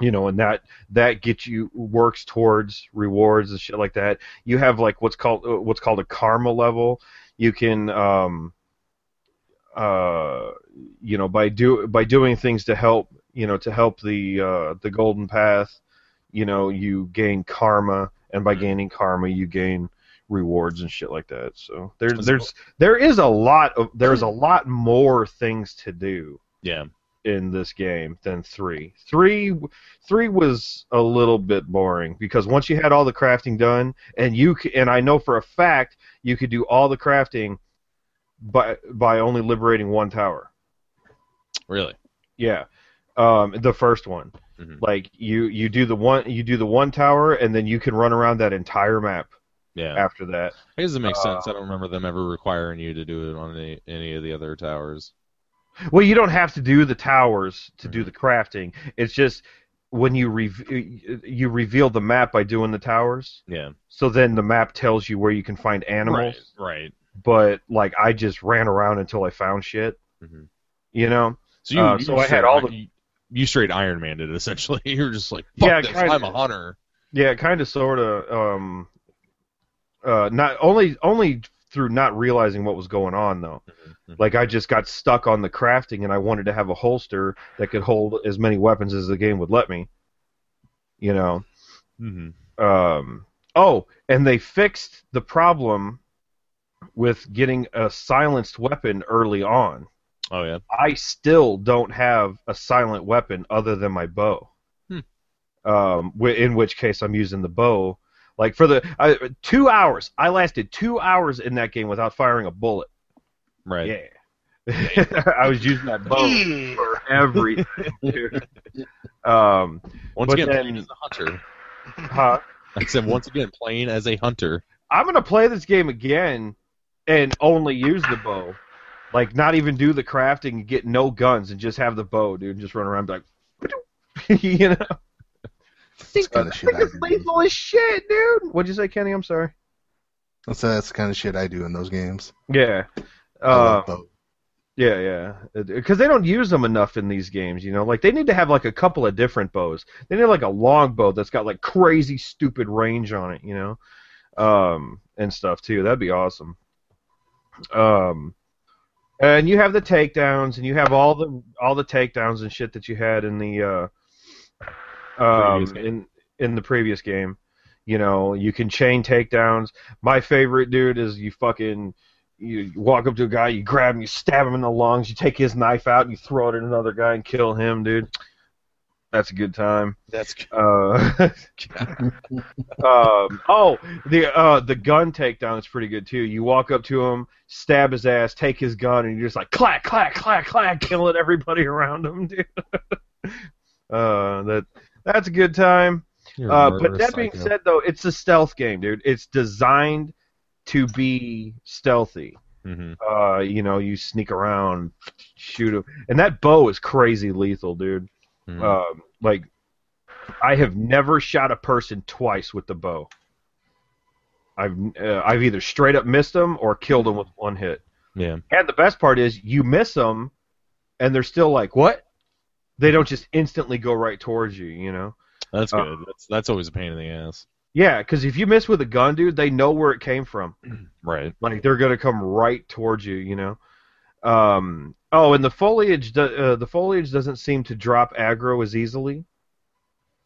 you know, and that that gets you works towards rewards and shit like that. You have like what's called uh, what's called a karma level. You can um, uh, you know, by do by doing things to help, you know, to help the uh, the golden path, you know, you gain karma, and by gaining karma, you gain rewards and shit like that. So there's there's there is a lot of there's a lot more things to do
Yeah.
in this game than three. Three, three was a little bit boring because once you had all the crafting done, and you and I know for a fact you could do all the crafting by by only liberating one tower.
Really.
Yeah, um, the first one.
Mm-hmm.
Like you you do the one you do the one tower, and then you can run around that entire map
Yeah.
after that.
I guess it makes
Uh,
sense. I don't remember them ever requiring you to do it on any, any of the other towers.
Well, you don't have to do the towers to
Mm-hmm.
do the crafting. It's just when you re- you reveal the map by doing the towers.
Yeah.
So then the map tells you where you can find animals.
Right. right.
But like I just ran around until I found shit.
Mhm.
You know?
So you,
Uh,
you
so I had all the-
you, you straight Iron Man it essentially. [LAUGHS] You're just like, fuck
Yeah,
this,
kinda.
I'm a hunter.
Yeah, kind of, sort of. Um, uh, not only only through not realizing what was going on though.
Mhm.
Like I just got stuck on the crafting, and I wanted to have a holster that could hold as many weapons as the game would let me. You know.
Mm-hmm.
Um, oh, and they fixed the problem with getting a silenced weapon early on.
Oh yeah.
I still don't have a silent weapon other than my bow.
Hmm.
Um, in which case I'm using the bow. Like for the I, two hours, I lasted two hours in that game without firing a bullet.
Right.
Yeah, [LAUGHS] I was using that bow for everything, dude. Um,
Once again,
then-
playing as a hunter.
huh? [LAUGHS]
I said once again, playing as a hunter.
I'm gonna play this game again and only use the bow. Like not even do the crafting and get no guns and just have the bow, dude, and just run around and be like [LAUGHS] you know.
That's kind of shit I
It's
do.
lethal as shit, dude. What'd you say, Kenny? I'm sorry.
That's that's the kind of shit I do in those games.
Yeah. Uh,
bow.
yeah, yeah. Because they don't use them enough in these games, you know. Like they need to have like a couple of different bows. They need like a long bow that's got like crazy stupid range on it, you know, um, and stuff too. That'd be awesome. Um, and you have the takedowns, and you have all the all the takedowns and shit that you had in the uh, um, in in the previous game. You know, you can chain takedowns. My favorite dude is you fucking you walk up to a guy, you grab him, you stab him in the lungs, you take his knife out, and you throw it at another guy and kill him, dude. That's a good time.
That's
Uh, [LAUGHS] um, oh, the uh, the gun takedown is pretty good too. You walk up to him, stab his ass, take his gun, and you're just like clack, clack, clack, clack, killing everybody around him, dude. [LAUGHS] uh, that that's a good time. Uh, but that being
psycho.
said, though, it's a stealth game, dude. It's designed to be stealthy.
Mhm.
Uh, you know, you sneak around, shoot him, and that bow is crazy lethal, dude.
Mhm.
Um, like, I have never shot a person twice with the bow. I've uh, I've either straight up missed them or killed them with one hit.
yeah.
And the best part is, you miss them, and they're still like, "What?" They don't just instantly go right towards you, you know.
That's
Uh,
good. that's that's always a pain in the ass.
Yeah, because if you miss with a gun, dude, they know where it came from. [CLEARS THROAT]
Right.
Like they're gonna come right towards you, you know. Um, oh, and the foliage, uh, the foliage doesn't seem to drop aggro as easily.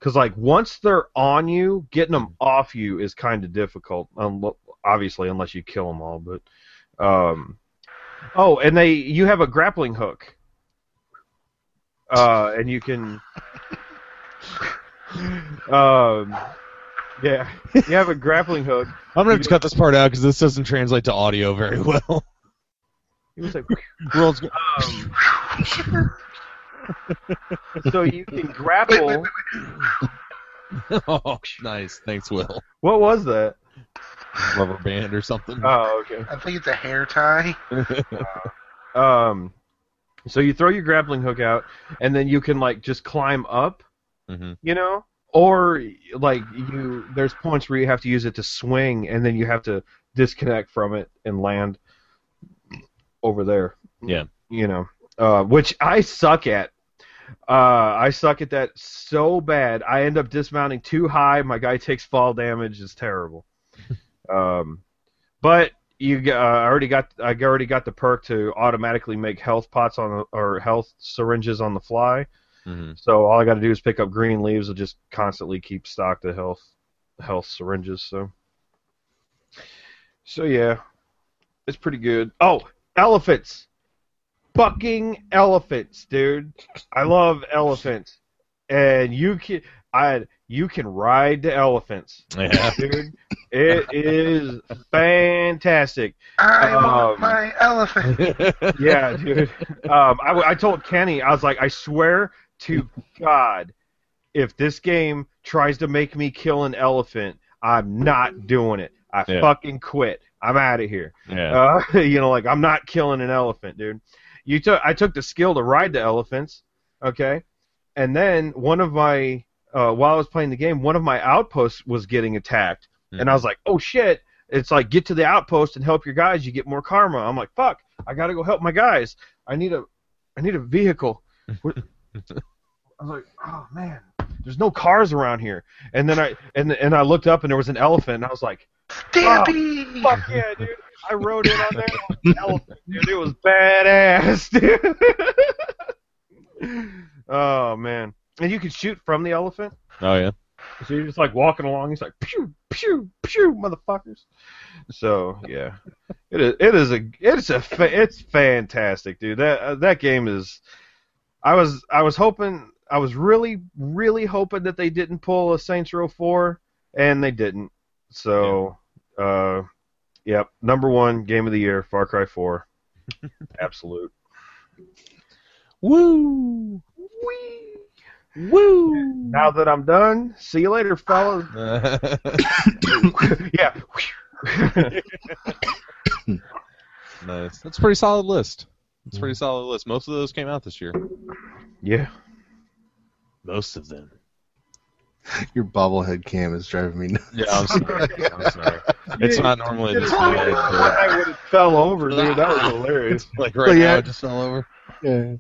Cause like once they're on you, getting them off you is kind of difficult. Um, obviously, unless you kill them all. But um, oh, and they you have a grappling hook. Uh, and you can. Um, yeah, you have a grappling hook.
I'm gonna have to cut this part out because this doesn't translate to audio very [LAUGHS] well.
He was like,
World's
um, so you can
Wait, wait,
grapple.
wait, wait. [LAUGHS]
oh, nice. Thanks, Will.
What was that?
Rubber band or something.
Oh, okay.
I think it's a hair tie. [LAUGHS]
Um, so you throw your grappling hook out, and then you can like just climb up,
hmm
you know, or like you. There's points where you have to use it to swing, and then you have to disconnect from it and land over there.
Yeah.
You know, uh, which I suck at. Uh, I suck at that so bad. I end up dismounting too high. My guy takes fall damage. It's terrible. [LAUGHS] um, but you uh, I already got I already got the perk to automatically make health pots on or health syringes on the fly.
hmm
So all I got to do is pick up green leaves. and just constantly keep stocked of health health syringes. So so yeah, it's pretty good. Oh, elephants, fucking elephants, dude! I love elephants, and you can I you can ride the elephants,
Yeah. [LAUGHS]
dude. It is fantastic.
I
Um,
want my elephant. [LAUGHS]
Yeah, dude. Um, I, I told Kenny, I was like, I swear to God, if this game tries to make me kill an elephant, I'm not doing it. I
Yeah.
fucking quit. I'm out of here.
yeah.
Uh, [LAUGHS] you know, like I'm not killing an elephant, dude. You took, I took the skill to ride the elephants, okay, and then one of my, uh, while I was playing the game, one of my outposts was getting attacked, and I was like, oh shit. It's like get to the outpost and help your guys. You get more karma. I'm like, fuck. I gotta go help my guys. I need a, I need a vehicle. [LAUGHS] I was like, oh man, there's no cars around here. And then I and and I looked up and there was an elephant. And I was like,
Stampede!
fuck yeah, dude. I rode in on there on an elephant, dude. It was badass, [LAUGHS] dude. oh man. And you can shoot from the elephant.
Oh yeah.
So you're just like walking along. He's like, pew, pew, pew, motherfuckers. So yeah, it is. It is a. It's a. Fa- it's fantastic, dude. That uh, that game is. I was. I was hoping. I was really, really hoping that they didn't pull a Saints Row four, and they didn't. So, uh, yep. Number one game of the year, Far Cry four. [LAUGHS] Absolute.
Woo.
Whee!
Woo.
Now that I'm done, see you later, fellas. [LAUGHS] [LAUGHS] yeah.
nice. That's a pretty solid list. That's a pretty mm-hmm. solid list. Most of those came out this year.
yeah.
Most of them.
Your bobblehead cam is driving me nuts.
Yeah, I'm sorry. [LAUGHS] I'm sorry. It's not normally this
I would have fell over, dude. That was hilarious.
Like right
yeah.
now, it just fell over.
Yeah.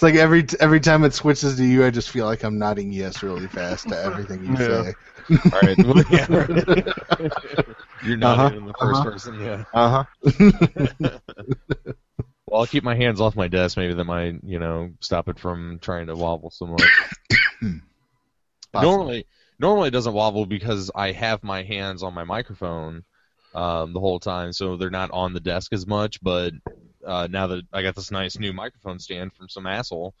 It's like every every time it switches to you, I just feel like I'm nodding yes really fast to everything you
Yeah.
say.
All right. Well, [LAUGHS] [LAUGHS] yeah, right. You're not
Uh-huh,
even the 1st
uh-huh.
person. Yeah.
Uh huh. [LAUGHS]
Well, I'll keep my hands off my desk. Maybe that might, you know, stop it from trying to wobble so much. [COUGHS] Normally, normally it doesn't wobble because I have my hands on my microphone um, the whole time, so they're not on the desk as much. But uh, now that I got this nice new microphone stand from some asshole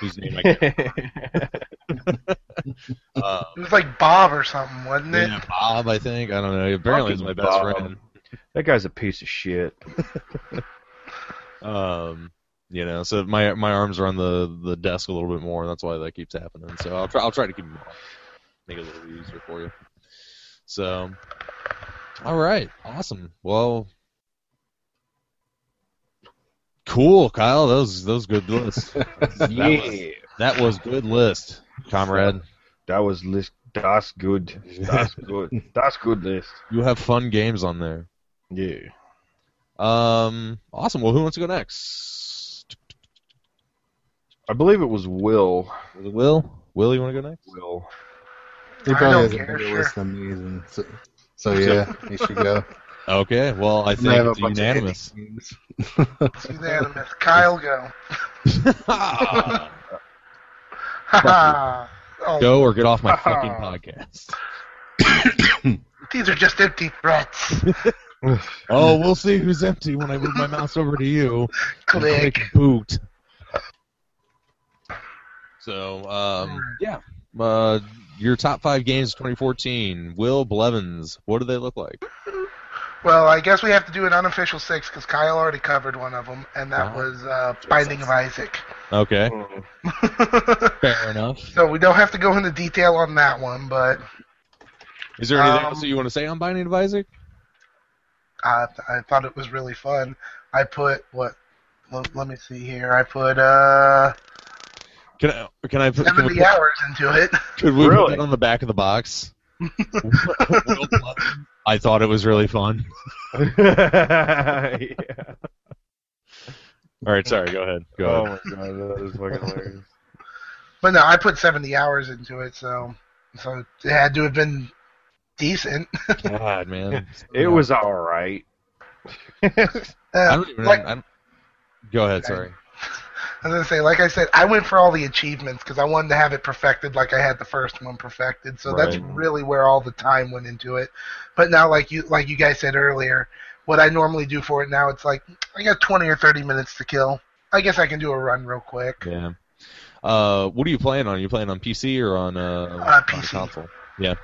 whose name I can't. [LAUGHS] uh,
It was like Bob or something, wasn't it?
yeah, Bob, I think. I don't know. Apparently, he's my best
Bob.
friend.
that guy's a piece of shit. [LAUGHS]
Um, you know, so my my arms are on the the desk a little bit more. and That's why that keeps happening. So I'll try I'll try to keep them off, make it a little easier for you. So, all right, awesome. Well, cool, Kyle. Those was that was good list. [LAUGHS] That was, that was good list, comrade.
That was list. That's good. That's [LAUGHS] good. That's good list.
You have fun games on there.
Yeah.
Um, awesome. Well, who wants to go next?
I believe it was Will.
Was it Will? Will, you want to go next?
Will.
He probably has a
care,
better
sure.
list than me. So, so [LAUGHS] yeah, he should go.
Okay. Well, I
I
think
have a
it's
bunch
unanimous.
indie games.
It's unanimous. Kyle, go. oh, [LAUGHS] [LAUGHS]
Go or get off my fucking podcast. [COUGHS]
these are just empty threats. [LAUGHS]
Oh, we'll see who's empty when I move my mouse over to you. and
Click.
click boot. So, um, yeah. Uh, your top five games of 2014. Will Blevins. What do they look like?
Well, I guess we have to do an unofficial six because Kyle already covered one of them, and that
Oh.
was uh, Binding of Isaac.
Okay. [LAUGHS] Fair enough.
So we don't have to go into detail on that one, but
Is there anything
Um,
else that you want to say on Binding of Isaac?
I, I thought it was really fun. I put what? Let, let me see here. I put uh
Can I, can I put, can we
70
put,
hours into it.
could we
Really?
put that on the back of the box? [LAUGHS] Will Blevins. I thought it was really fun.
yeah. [LAUGHS]
All right, sorry. Go ahead. Go
Oh
ahead.
my god, that is fucking hilarious.
But no, I put 70 hours into it, so so it had to have been decent.
God, man. [LAUGHS]
It was all right.
I
Uh,
don't even.
like,
I don't, go ahead. Sorry.
I was gonna say, like I said, I went for all the achievements because I wanted to have it perfected, like I had the first one perfected. So that's really where all the time went into it. But now, like you, like you guys said earlier, what I normally do for it now, it's like I got 20 or 30 minutes to kill. I guess I can do a run real quick.
Yeah. Uh, what are you playing on? Are you playing on PC or on uh,
Uh,
on
PC.
console? Yeah.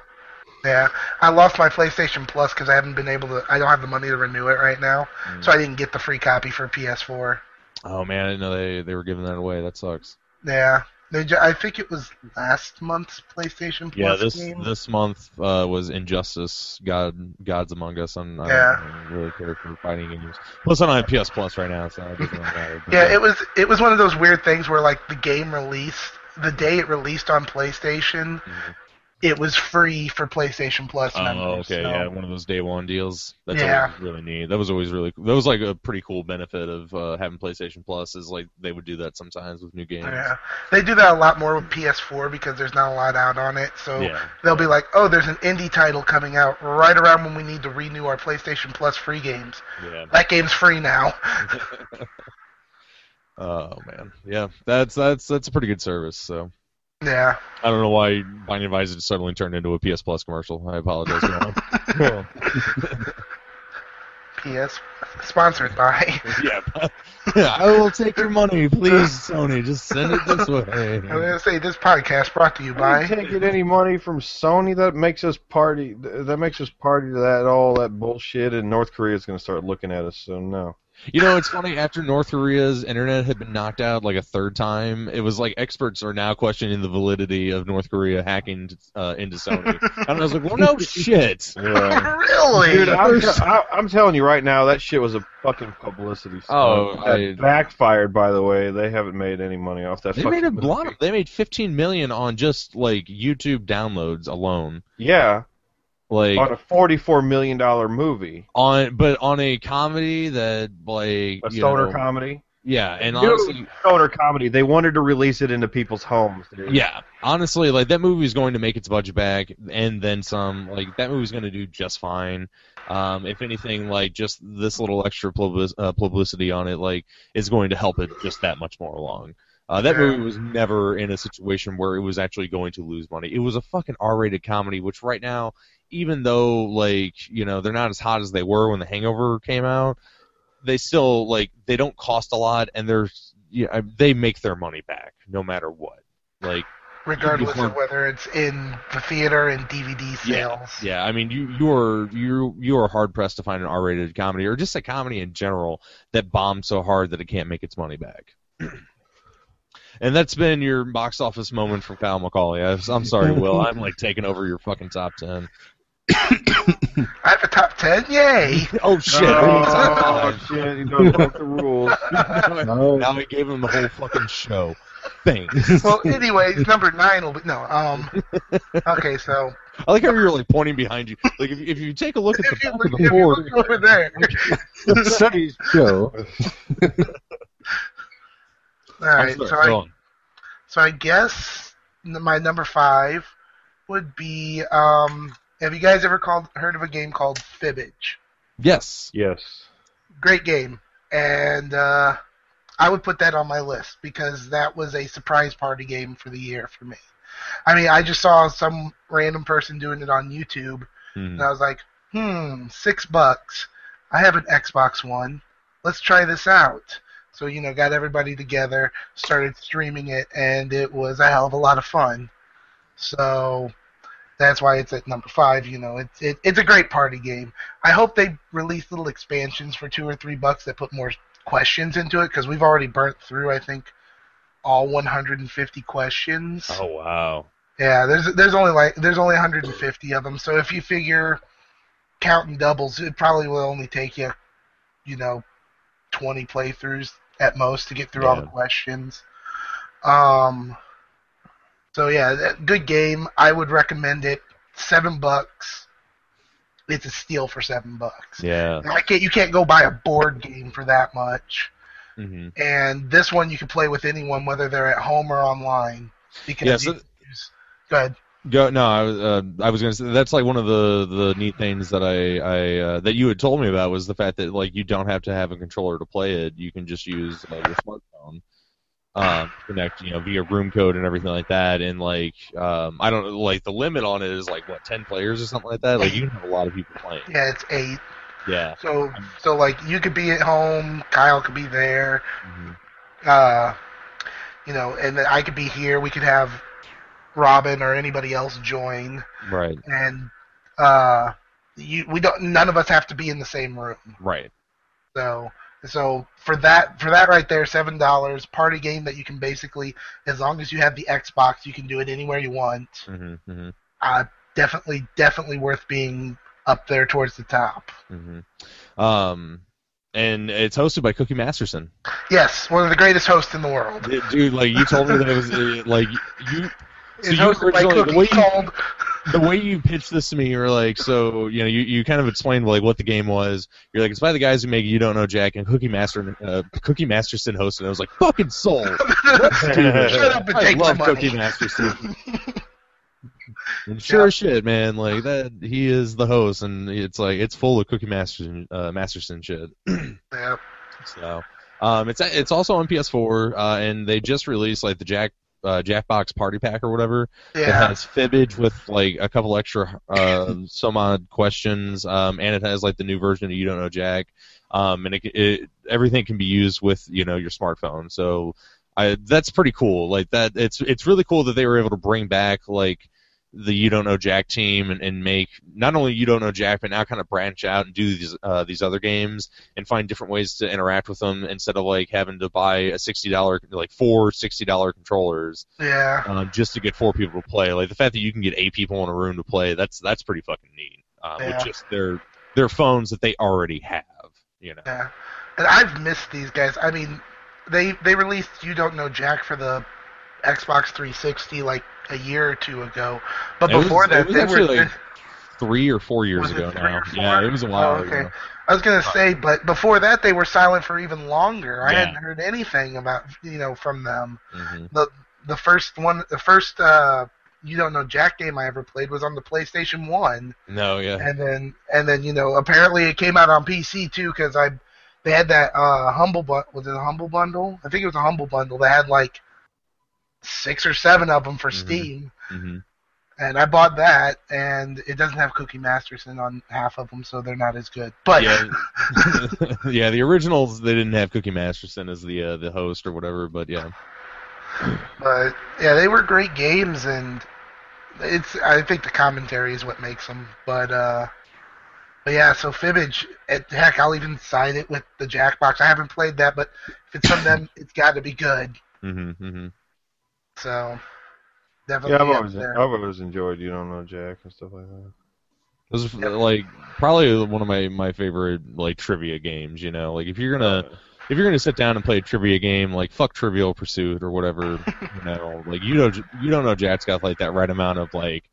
Yeah, I lost my PlayStation Plus because I haven't been able to. I don't have the money to renew it right now,
Mm.
so I didn't get the free copy for PS4.
Oh man, I didn't know they they were giving that away. That sucks.
Yeah, they. Ju- I think it was last month's PlayStation Plus
Yeah, this
game.
this month uh, was Injustice, God Gods Among Us. I'm, I
Yeah.
don't really care for fighting games. Plus, I don't have PS Plus right now, so it doesn't really matter. But,
Yeah, it was it was one of those weird things where like the game released the day it released on PlayStation,
Mhm.
It was free for PlayStation Plus
Oh,
members.
okay,
so-
yeah, one of those day one deals. That's
Yeah.
really neat. That was always really that was like a pretty cool benefit of uh, having PlayStation Plus. Is like they would do that sometimes with new games.
Yeah, they do that a lot more with PS4 because there's not a lot out on it. So
Yeah.
they'll be like, "Oh, there's an indie title coming out right around when we need to renew our PlayStation Plus free games.
Yeah.
That game's free now." [LAUGHS] [LAUGHS]
Oh man, yeah, that's that's that's a pretty good service. So
yeah.
I don't know why Binding of Isaac suddenly turned into a PS Plus commercial. I apologize. Grandma. [LAUGHS]
PS sponsored by. [LAUGHS]
yeah, [LAUGHS] I will take your money, please, Sony. Just send it this way.
I'm gonna say this podcast brought to you by I
can't get any money from Sony. That makes us party. That makes us party to that all that bullshit. And North Korea's going to start looking at us. So no.
You know, it's funny. After North Korea's internet had been knocked out like a third time, it was like experts are now questioning the validity of North Korea hacking uh, into Sony. [LAUGHS] and I was like, well, no shit.
Yeah. [LAUGHS]
really?
Dude, I'm, te- I, I'm telling you right now, that shit was a fucking publicity stunt.
Oh,
that
I-
backfired. By the way, they haven't made any money off that.
They made a lot. Of, they made 15 million on just like YouTube downloads alone.
Yeah,
Like
on a forty-four million dollar movie,
on, but on a comedy that like
a
you
stoner
know,
comedy.
Yeah, and honestly,
stoner comedy. They wanted to release it into people's homes. Dude.
Yeah, honestly, like that movie is going to make its budget back and then some. Like that movie's going to do just fine. Um, if anything, like just this little extra public, uh, publicity on it, like is going to help it just that much more along. Uh, that movie was never in a situation where it was actually going to lose money. It was a fucking R-rated comedy, which right now, even though like you know they're not as hot as they were when The Hangover came out, they still like they don't cost a lot and they're yeah they make their money back no matter what. Like
regardless of whether it's in the theater and DVD sales.
Yeah, I mean, you you're you you are hard pressed to find an R-rated comedy or just a comedy in general that bombs so hard that it can't make its money back. [CLEARS THROAT] and that's been your box office moment from Kyle McCauley. I'm sorry, Will. I'm like taking over your fucking top ten.
I have a top ten. Yay! [LAUGHS]
Oh shit!
Oh, shit! You don't broke the rules. [LAUGHS]
now, now I gave him the whole fucking show. Thanks.
well, anyways, number nine will be no. Um. Okay, so
I like how you're like pointing behind you. Like if, if you take a look at the back
look,
of the board,
look over there.
Studies show. [LAUGHS]
All right,
sorry,
so I
on.
So I guess my number five would be. Um, have you guys ever called heard of a game called Fibbage?
yes.
Yes.
Great game, and uh, I would put that on my list because that was a surprise party game for the year for me. I mean, I just saw some random person doing it on YouTube,
Hmm.
and I was like, hmm, six bucks. I have an Xbox One. Let's try this out. So, you know, got everybody together, started streaming it, and it was a hell of a lot of fun. So that's why it's at number five. You know, it's it, it's a great party game. I hope they release little expansions for two or three bucks that put more questions into it because we've already burnt through, I think, all 150 questions.
Oh wow.
Yeah, there's there's only like there's only 150 of them. So if you figure counting doubles, it probably will only take you, you know, 20 playthroughs at most to get through all the questions. Um. So yeah, good game. I would recommend it. Seven bucks. It's a steal for seven bucks.
Yeah.
I can't. You can't go buy a board game for that much.
hmm
And this one you can play with anyone, whether they're at home or online. Because
Yeah, so-
go ahead.
Go no, I was uh, I was gonna say that's like one of the the neat things that I I uh, that you had told me about was the fact that like you don't have to have a controller to play it. You can just use uh, your smartphone, um, connect you know via room code and everything like that. And like um, I don't know, like the limit on it is like what ten players or something like that. Like you can have a lot of people playing.
Yeah, it's eight.
Yeah.
So so like you could be at home, Kyle could be there,
Mhm.
uh, you know, and then I could be here. We could have Robin or anybody else join,
Right.
and uh, you we don't. None of us have to be in the same room.
Right.
So so for that for that right there, seven dollars party game that you can basically, as long as you have the Xbox, you can do it anywhere you want.
hmm hmm
Uh, definitely definitely worth being up there towards the top.
hmm Um, and it's hosted by Cookie Masterson.
Yes, one of the greatest hosts in the world.
Dude, like you told me that it was like you. So you originally the way you, the way you pitched this to me, you were like, so you know, you, you kind of explained like what the game was. You're like, it's by the guys who make You Don't Know Jack and Cookie Master, uh, Cookie Masterson hosted. And I was like, fucking. [LAUGHS] Let's.
Shut up and
I
take my
love
money.
Cookie Masterson. And [LAUGHS] sure shit, man. Like that, he is the host, and it's like it's full of Cookie Masterson, uh, Masterson shit. [CLEARS THROAT]
Yeah.
So, um, it's it's also on PS4, uh, and they just released like the Jack uh, Jackbox Party Pack or whatever.
Yeah.
It has fibbage with like a couple extra uh, [LAUGHS] some odd questions, um, and it has like the new version of You Don't Know Jack, um, and it, it everything can be used with you know your smartphone. So, I that's pretty cool. Like that, it's it's really cool that they were able to bring back like the You Don't Know Jack team and, and make not only You Don't Know Jack, but now kind of branch out and do these uh, these other games and find different ways to interact with them instead of like having to buy a sixty dollar like four sixty dollar controllers
Yeah.
um, just to get four people to play. Like the fact that you can get eight people in a room to play, that's that's pretty fucking neat. Um,
Yeah.
With just their their phones that they already have, you know.
Yeah. And I've missed these guys. I mean, they they released You Don't Know Jack for the Xbox 360 like a year or two ago. But
It was-
before
it
that,
was
they were.
like, Three or four years ago now. Yeah, it was a while
Oh, okay.
ago.
I was gonna say, but before that, they were silent for even longer. I hadn't heard anything about you know from them.
hmm
the The first one, the first uh, You Don't Know Jack game I ever played was on the PlayStation One.
No, yeah.
and then and then you know apparently it came out on PC too because I they had that uh humble bu- was it a humble bundle I think it was a humble bundle that had like six or seven of them for
Mhm.
Steam
hmm
and I bought that and it doesn't have Cookie Masterson on half of them so they're not as good but
Yeah, [LAUGHS] [LAUGHS] yeah. The originals they didn't have Cookie Masterson as the uh, the host or whatever, but yeah.
but yeah they were great games and it's I think the commentary is what makes them but uh but yeah, so Fibbage, it, heck, I'll even side it with the Jackbox. I haven't played that, but if it's from them, [LAUGHS] it's got to be good.
hmm hmm
So definitely
Yeah, I've always,
there.
I've always enjoyed You Don't Know Jack and stuff like that.
Those are like probably one of my my favorite like trivia games. You know, like if you're gonna if you're gonna sit down and play a trivia game, like fuck Trivial Pursuit or whatever, you know, [LAUGHS] like you know you don't know Jack's got like that right amount of like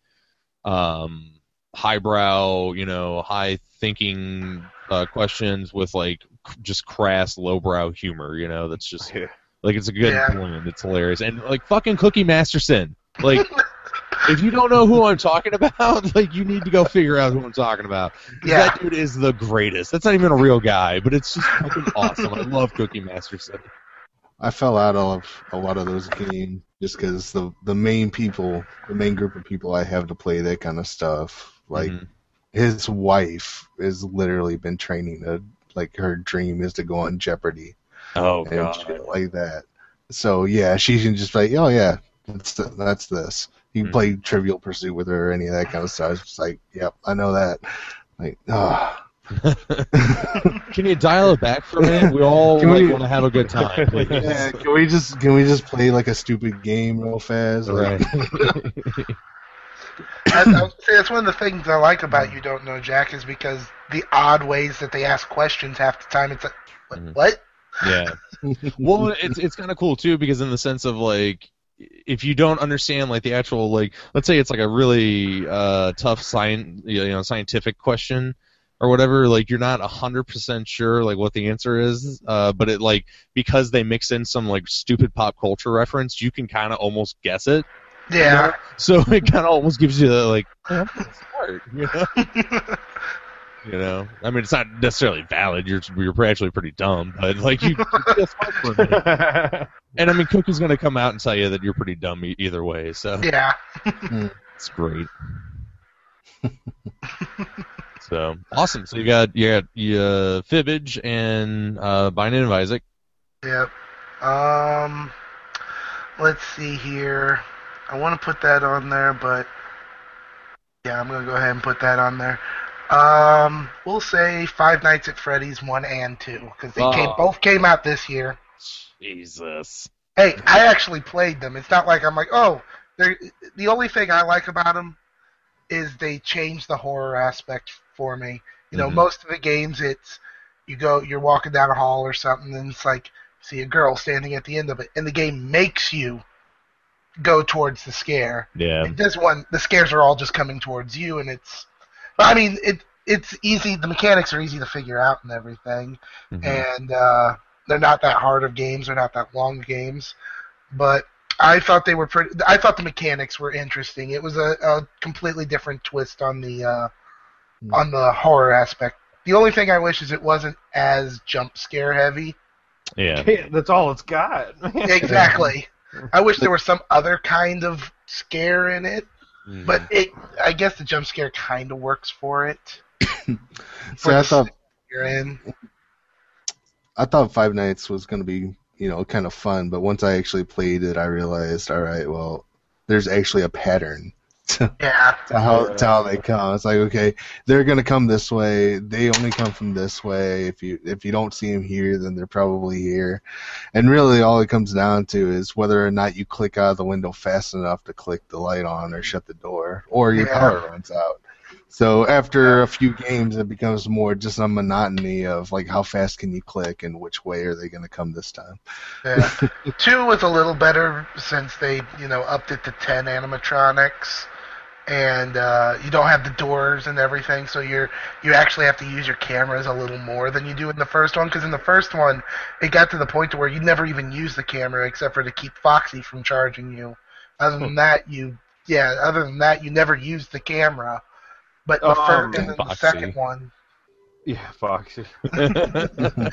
um highbrow, you know, high thinking uh, questions with like c- just crass lowbrow humor. You know, that's just
Yeah.
Like it's a good
Yeah.
point. It's hilarious and like fucking Cookie Masterson, like. If you don't know who I'm talking about, [LAUGHS] like you need to go figure out who I'm talking about.
Yeah.
That dude is the greatest. That's not even a real guy, but it's just fucking awesome. I love Cookie Masterson.
I fell out of a lot of those games just because the the main people, the main group of people I have to play that kind of stuff, like
Mhm.
his wife has literally been training to like her dream is to go on Jeopardy
Oh
and shit like that. So yeah, she can just like, oh yeah, that's the, that's this. You can
Mhm.
play Trivial Pursuit with her or any of that kind of stuff. It's just like, yep, I know that. Like, ah, [LAUGHS]
Can you dial it back for a minute? We all like,
we-
want to have a good time. please. [LAUGHS]
yeah. Can we just can we just play like a stupid game real fast?
Right. [LAUGHS]
I, I was say that's one of the things I like about You Don't Know Jack is because the odd ways that they ask questions half the time. It's like, what?
Mhm.
what?
Yeah. [LAUGHS] Well, it's it's kind of cool too because in the sense of like if you don't understand like the actual like let's say it's like a really uh tough science you know scientific question or whatever like you're not a hundred percent sure like what the answer is uh but it like because they mix in some like stupid pop culture reference you can kind of almost guess it
Yeah. [LAUGHS]
So it kind of almost gives you the like, oh, I'm pretty smart, you know. [LAUGHS] You know, I mean, it's not necessarily valid. You're you're actually pretty dumb, but like you, you [LAUGHS] feel smart for a. And I mean, Cookie's gonna come out and tell you that you're pretty dumb e- either way. So
yeah.
it's great. [LAUGHS] so awesome. So you got you got you, uh, Fibbage and uh, Binding of Isaac.
Yep. Um, let's see here. I want to put that on there, but yeah, I'm gonna go ahead and put that on there. Um, we'll say Five Nights at Freddy's one and two because they came,
Oh.
both came out this year.
Jesus.
Hey, I actually played them. It's not like I'm like, oh, they're the only thing I like about them is they change the horror aspect for me. You know,
Mhm.
most of the games, it's you go, you're walking down a hall or something, and it's like see a girl standing at the end of it, and the game makes you go towards the scare.
Yeah.
This one, the scares are all just coming towards you, and it's, I mean, it it's easy. The mechanics are easy to figure out and everything
Mhm.
and uh, they're not that hard of games. They're not that long games, but I thought they were pretty. I thought the mechanics were interesting. It was a, a completely different twist on the uh, on the horror aspect. The only thing I wish is it wasn't as jump scare heavy.
Yeah. [LAUGHS]
That's all it's got.
Exactly. [LAUGHS] I wish there was some other kind of scare in it,
Mm-hmm.
but it. I guess the jump scare kind of works for it. [COUGHS]
See, I thought
You're in.
I thought Five Nights was going to be, you know, kind of fun, but once I actually played it, I realized, all right, well, there's actually a pattern
Yeah.
to how to how they come. It's like, okay, they're going to come this way. They only come from this way. If you if you don't see them here, then they're probably here. And really, all it comes down to is whether or not you click out of the window fast enough to click the light on or shut the door, or your
Yeah.
power runs out. So after a few games, it becomes more just a monotony of like how fast can you click and which way are they going to come this time.
Yeah. [LAUGHS] Two was a little better since they, you know, upped it to ten animatronics, and uh, you don't have the doors and everything, so you're you actually have to use your cameras a little more than you do in the first one. Because in the first one, it got to the point to where you never even use the camera except for to keep Foxy from charging you. Other than that, you yeah. Other than that, you never used the camera. But the
Um,
first and the second one,
Yeah, Foxy. [LAUGHS] and,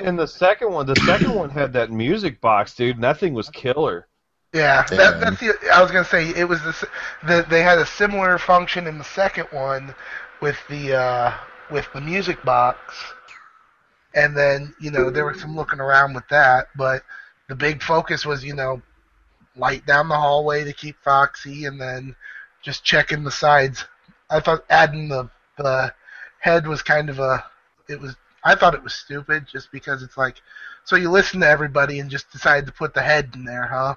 and the second one, the second one had that music box, dude, and that thing was killer.
Yeah, that, that's the. I was gonna say it was the, the they had a similar function in the second one with the uh, with the music box, and then you know there was some looking around with that, but the big focus was you know light down the hallway to keep Foxy, and then just checking the sides. I thought adding the the head was kind of a it was I thought it was stupid just because it's like so you listen to everybody and just decide to put the head in there, huh?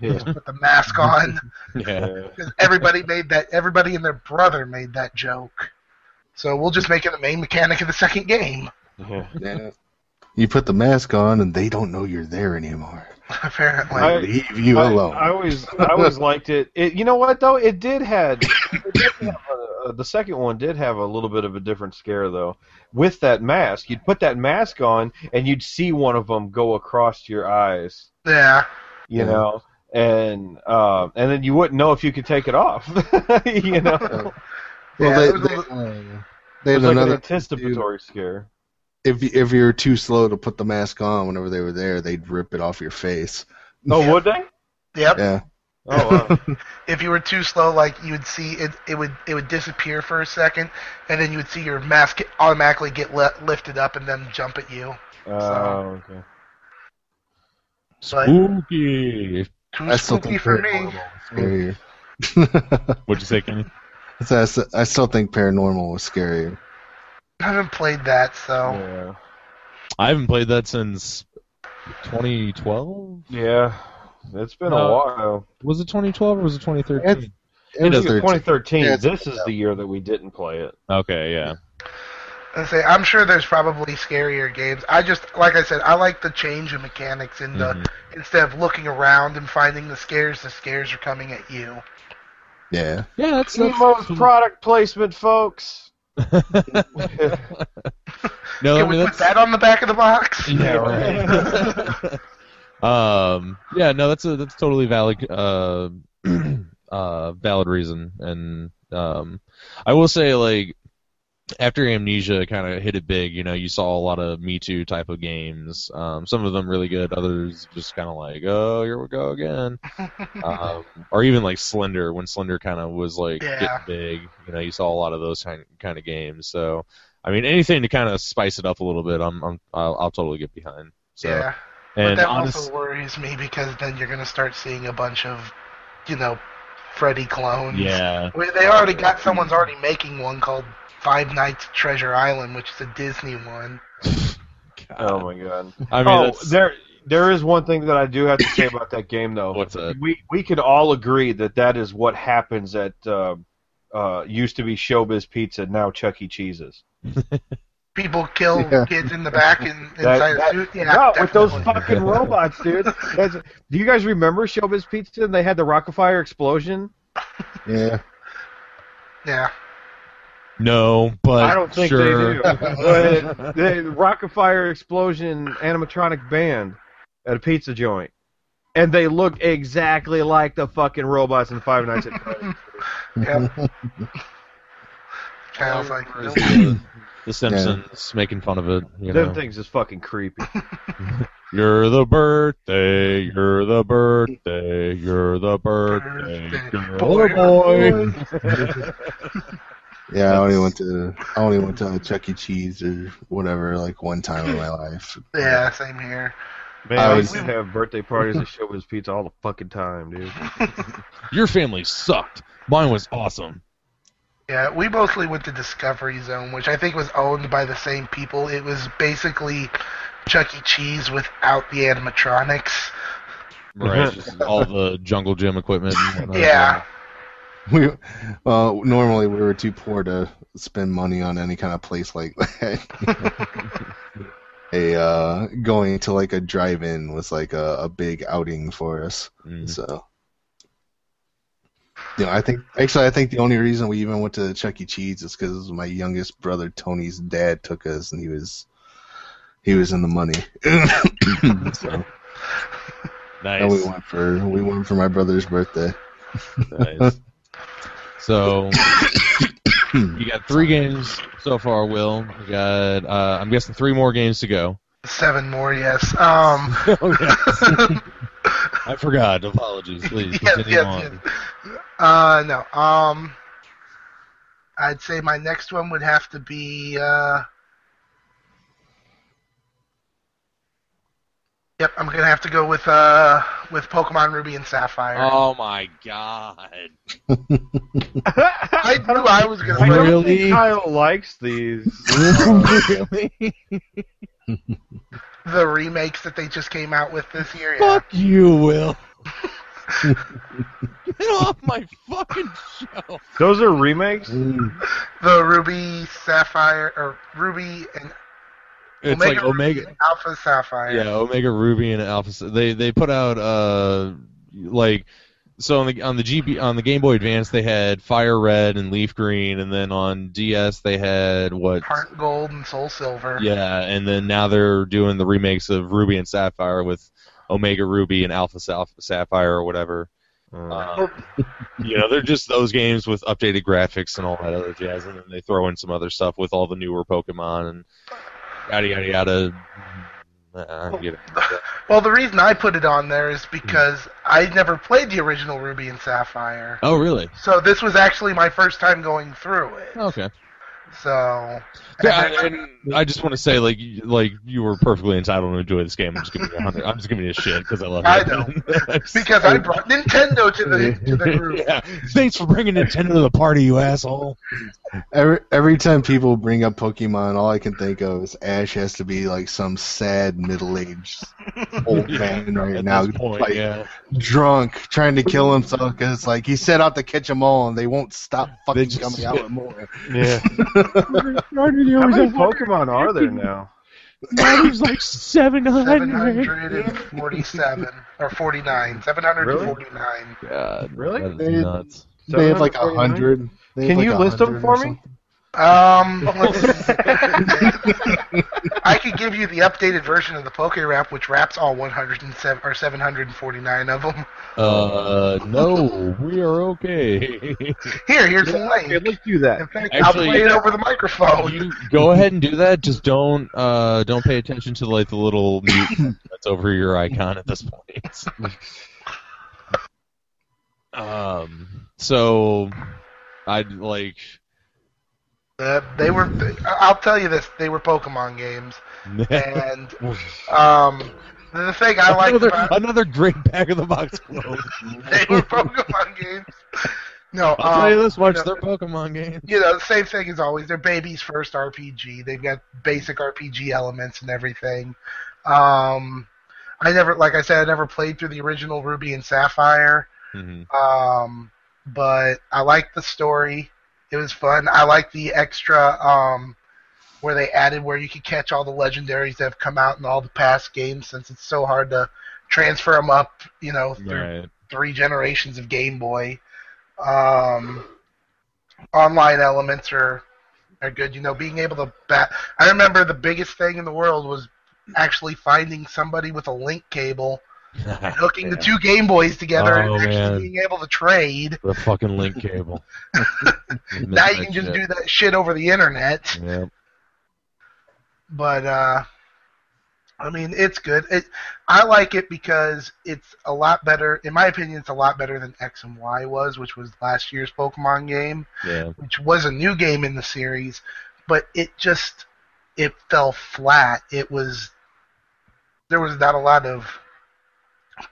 Yeah.
put the mask on [LAUGHS]
yeah.
because everybody made that. Everybody and their brother made that joke. So we'll just make it the main mechanic of the second game.
yeah.
Yeah. You put the mask on and they don't know you're there anymore.
Apparently,
I-
Leave you
I,
alone.
I always, I always liked it. it. You know what though? It did had, it did have a, uh, the second one did have a little bit of a different scare though. With that mask, you'd put that mask on and you'd see one of them go across your eyes.
yeah,
You
Yeah.
know, and uh, and then you wouldn't know if you could take it off. [LAUGHS] you know, [LAUGHS]
well,
Yeah,
they,
it was
they,
li-
uh, they
was
had
like an
another.
anticipatory scare.
If if you're too slow to put the mask on whenever they were there, they'd rip it off your face.
Oh, would they?
yep.
Yeah.
Oh, wow. [LAUGHS]
If you were too slow, like you would see it, it would it would disappear for a second, and then you would see your mask automatically get li- lifted up and then jump at you.
Oh, okay.
But
Spooky.
Too
I still
spooky
think
for me.
paranormal scarier. [LAUGHS]
What'd you say, Kenny?
So I, s- I still think paranormal was scarier.
I haven't played that, so
Yeah.
I haven't played that since 2012.
Yeah. It's been
No.
a while.
Was it 2012 or was it 2013?
It
It was
was 13.
2013.
Yeah,
this is the year that we didn't play it.
Okay, yeah.
I say I'm sure there's probably scarier games. I just like I said, I like the change of mechanics in the
Mhm.
instead of looking around and finding the scares, the scares are coming at you.
Yeah.
Yeah, that's, that's
Emo's product placement, folks. [LAUGHS]
no,
Can
I
we
mean
put that on the back of the box?
yeah, [LAUGHS] right. [LAUGHS] um, yeah, no, that's a that's totally valid uh, [CLEARS THROAT] uh, valid reason, and um, I will say like after Amnesia kind of hit it big, you know, you saw a lot of Me Too type of games. Um, some of them really good, others just kind of like, oh, here we go again. [LAUGHS] um, or even like Slender, when Slender kind of was like
Yeah.
getting big, you know, you saw a lot of those kind kind of games. So, I mean, anything to kind of spice it up a little bit, I'm, I'm I'll, I'll totally get behind. So,
yeah. But that
honest,
also worries me because then you're going to start seeing a bunch of, you know, Freddy clones.
yeah,
They already got someone's already making one called Five Nights at Treasure Island, which is a Disney one. [LAUGHS]
Oh my god.
I mean,
oh,
that's,
there there is one thing that I do have to say about that game though.
what's that?
We we could all agree that that is what happens at uh, uh, used to be Showbiz Pizza, now Chuck E. Cheese's. [LAUGHS]
People kill
Yeah.
kids in the back and [LAUGHS] inside
that-
a suit. Yeah,
no, with those fucking robots, dude. That's, do you guys remember Showbiz Pizza? And they had the Rock-afire explosion.
Yeah.
Yeah.
No, but
I don't think
sure.
they do. But the Rock-afire explosion animatronic band at a pizza joint, and they look exactly like the fucking robots in Five Nights at Freddy's.
Yep. [LAUGHS] Sounds like
Whereas the, [CLEARS THROAT] the Simpsons making fun of it. You
Them
know.
things is fucking creepy. [LAUGHS]
You're the birthday, you're the birthday, you're the birthday,
Birthday
girl
boy.
boy. [LAUGHS]
Yeah, I only went to I only went to Chuck E. Cheese or whatever like one time in my [LAUGHS] life.
yeah, same here.
Man,
I
I used to have birthday parties at Showbiz Pizza all the fucking time, dude. [LAUGHS]
Your family sucked. Mine was awesome.
Yeah, we mostly went to Discovery Zone, which I think was owned by the same people. It was basically Chuck E. Cheese without the animatronics.
Right, [LAUGHS] just all the jungle gym equipment. And whatnot.
Yeah. [LAUGHS]
We uh, normally we were too poor to spend money on any kind of place like that. [LAUGHS] [LAUGHS] a uh, going to like a drive-in was like a, a big outing for us.
Mm.
So, you know, I think actually I think the only reason we even went to Chuck E. Cheese is because my youngest brother Tony's dad took us, and he was he was in the money. [COUGHS] so and we went for we went for my brother's birthday.
nice. So you got three games so far, Will. You got uh, I'm guessing three more games to go.
Seven more, yes. Um, [LAUGHS]
oh yeah. I forgot. Apologies. Please [LAUGHS]
yes,
continue
yes,
on.
yes. Uh, no. Um, I'd say my next one would have to be. Uh, yep, I'm gonna have to go with uh with Pokemon Ruby and Sapphire.
Oh my god. [LAUGHS]
I knew I was gonna.
I don't
Really?
think Kyle likes these. [LAUGHS]
really?
the remakes that they just came out with this year. Yeah.
Fuck you, Will. [LAUGHS] Get off my fucking show.
Those are remakes.
The Ruby Sapphire or Ruby and
It's
Omega
like
Ruby
Omega.
and Alpha Sapphire.
Yeah, Omega Ruby and Alpha. They they put out uh like so on the on the GB on the Game Boy Advance they had Fire Red and Leaf Green, and then on DS they had what?
Heart Gold and Soul Silver.
Yeah, and then now they're doing the remakes of Ruby and Sapphire with Omega Ruby and Alpha Sapphire or whatever.
Uh,
Um, [LAUGHS] you know, they're just those games with updated graphics and all that other jazz, and then they throw in some other stuff with all the newer Pokemon and yada yada yada. Uh. [LAUGHS]
Well, the reason I put it on there is because I never played the original Ruby and Sapphire.
Oh, really?
So this was actually my first time going through it.
Okay.
So
Yeah, and, and I just want to say, like, you- like you were perfectly entitled to enjoy this game. I'm just giving you a hundred. I'm just giving you a shit because I love it.
I know. [LAUGHS] because I brought Nintendo to the to the group.
yeah. Thanks for bringing Nintendo to the party, you asshole.
Every every time people bring up Pokemon, all I can think of is Ash has to be like some sad middle aged old [LAUGHS] man right
At
now,
this point,
like
yeah.
drunk, trying to kill himself because like he set out to catch them all and they won't stop fucking
just-
coming out with more. [LAUGHS]
yeah. How many Pokemon are there now?
There's like 700.
747 or 49. 749. Really?
God,
Really?
that is
They-
nuts.
They have like a
749?
hundred. They have
Can
like
you
a
list them
hundred
for me?
something.
Um. [LAUGHS] I could give you the updated version of the Poke Rap, which wraps all 107 or 749 of them.
Uh, no, we are okay.
Here, here's the
Okay,
link.
let's do that.
In fact,
Actually-
I'll play it over the microphone.
you go ahead and do that. Just don't uh don't pay attention to like the little mute [COUGHS] that's over your icon at this point. [LAUGHS] um. So, I'd like.
Uh, they were. I'll tell you this: they were Pokemon games, and [LAUGHS] um, the thing I like
another
about
another great back of the box [LAUGHS] quote.
they were Pokemon games. No,
I'll tell you
um,
this much:
know,
they're Pokemon games.
you know, the same thing as always. They're baby's first RPG. They've got basic RPG elements and everything. Um, I never, like I said, I never played through the original Ruby and Sapphire.
Mhm.
Um, but I like the story. It was fun. I like the extra um, where they added where you could catch all the legendaries that have come out in all the past games, since it's so hard to transfer them up. You know, through
Right.
three generations of Game Boy. Um, online elements are are good. You know, being able to bat. I remember the biggest thing in the world was actually finding somebody with a link cable [LAUGHS] hooking the two Game Boys together
Oh,
and actually
man.
being able to trade.
The fucking link cable. [LAUGHS]
Now you can just do that shit over the internet.
Yeah.
But uh I mean, it's good. It I like it because it's a lot better. In my opinion, it's a lot better than X and Y was, which was last year's Pokemon game.
Yeah.
which was a new game in the series, but it just it fell flat. It was there was not a lot of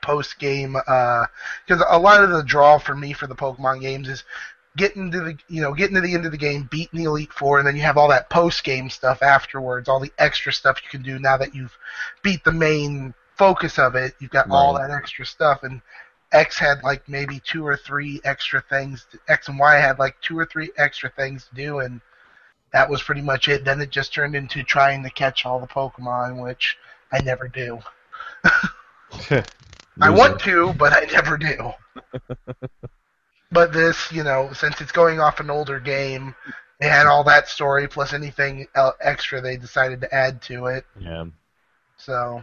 post game because uh, a lot of the draw for me for the Pokemon games is getting to the you know getting to the end of the game, beating the Elite Four, and then you have all that post game stuff afterwards, all the extra stuff you can do now that you've beat the main focus of it. You've got all that extra stuff and. X had like maybe two or three extra things. X and Y had like two or three extra things to do, and that was pretty much it. Then it just turned into trying to catch all the Pokemon, which I never do. [LAUGHS] [LAUGHS] I want to, but I never do. [LAUGHS] but this, you know, since it's going off an older game, they had all that story plus anything extra they decided to add to it.
Yeah.
So,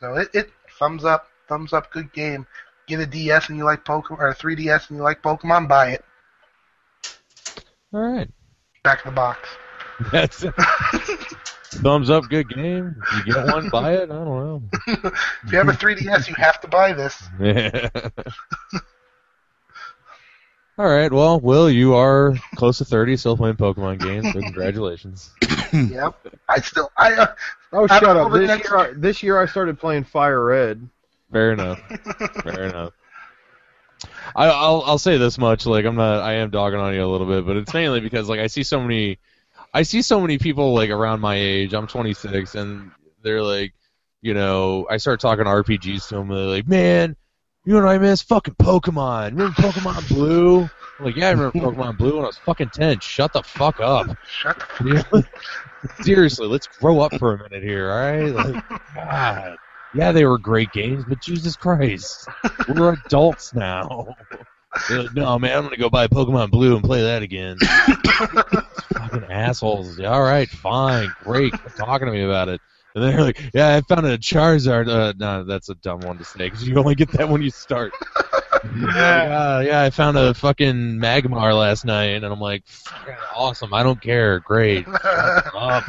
so it, it thumbs up, thumbs up, good game. Get a DS and you like Pokemon, or a 3DS and you like Pokemon, buy it.
All right.
Back of the box.
That's it. [LAUGHS] Thumbs up, good game. If you get one, buy it. I don't know. [LAUGHS]
if you have a 3DS, you have to buy this.
Yeah. [LAUGHS] All right. Well, Will, you are close to thirty, still playing Pokemon games. So congratulations. [COUGHS]
yep. I still, I, uh,
Oh,
I
shut up! This year, I, this year I started playing Fire Red.
Fair enough. Fair enough. I, I'll I'll say this much: like I'm not, I am dogging on you a little bit, but it's mainly because like I see so many, I see so many people like around my age. I'm 26, and they're like, you know, I start talking RPGs to them, and they're like, man, you know what I miss? Fucking Pokemon. Remember Pokemon Blue? I'm like, yeah, I remember [LAUGHS] Pokemon Blue when I was fucking 10. Shut the fuck up.
shut the fuck [LAUGHS]
Yeah. Seriously, let's grow up for a minute here, all right? Like, God. Yeah, they were great games, but Jesus Christ, we're adults now. [LAUGHS] They're like, no, man, I'm gonna go buy Pokemon Blue and play that again. [LAUGHS] Fucking assholes. Yeah, all right, fine, great. Quit talking to me about it. And they're like, yeah, I found a Charizard. Uh, no, that's a dumb one to say because you only get that when you start. yeah, yeah, I found a fucking Magmar last night, and I'm like, awesome. I don't care. Great. Shut up.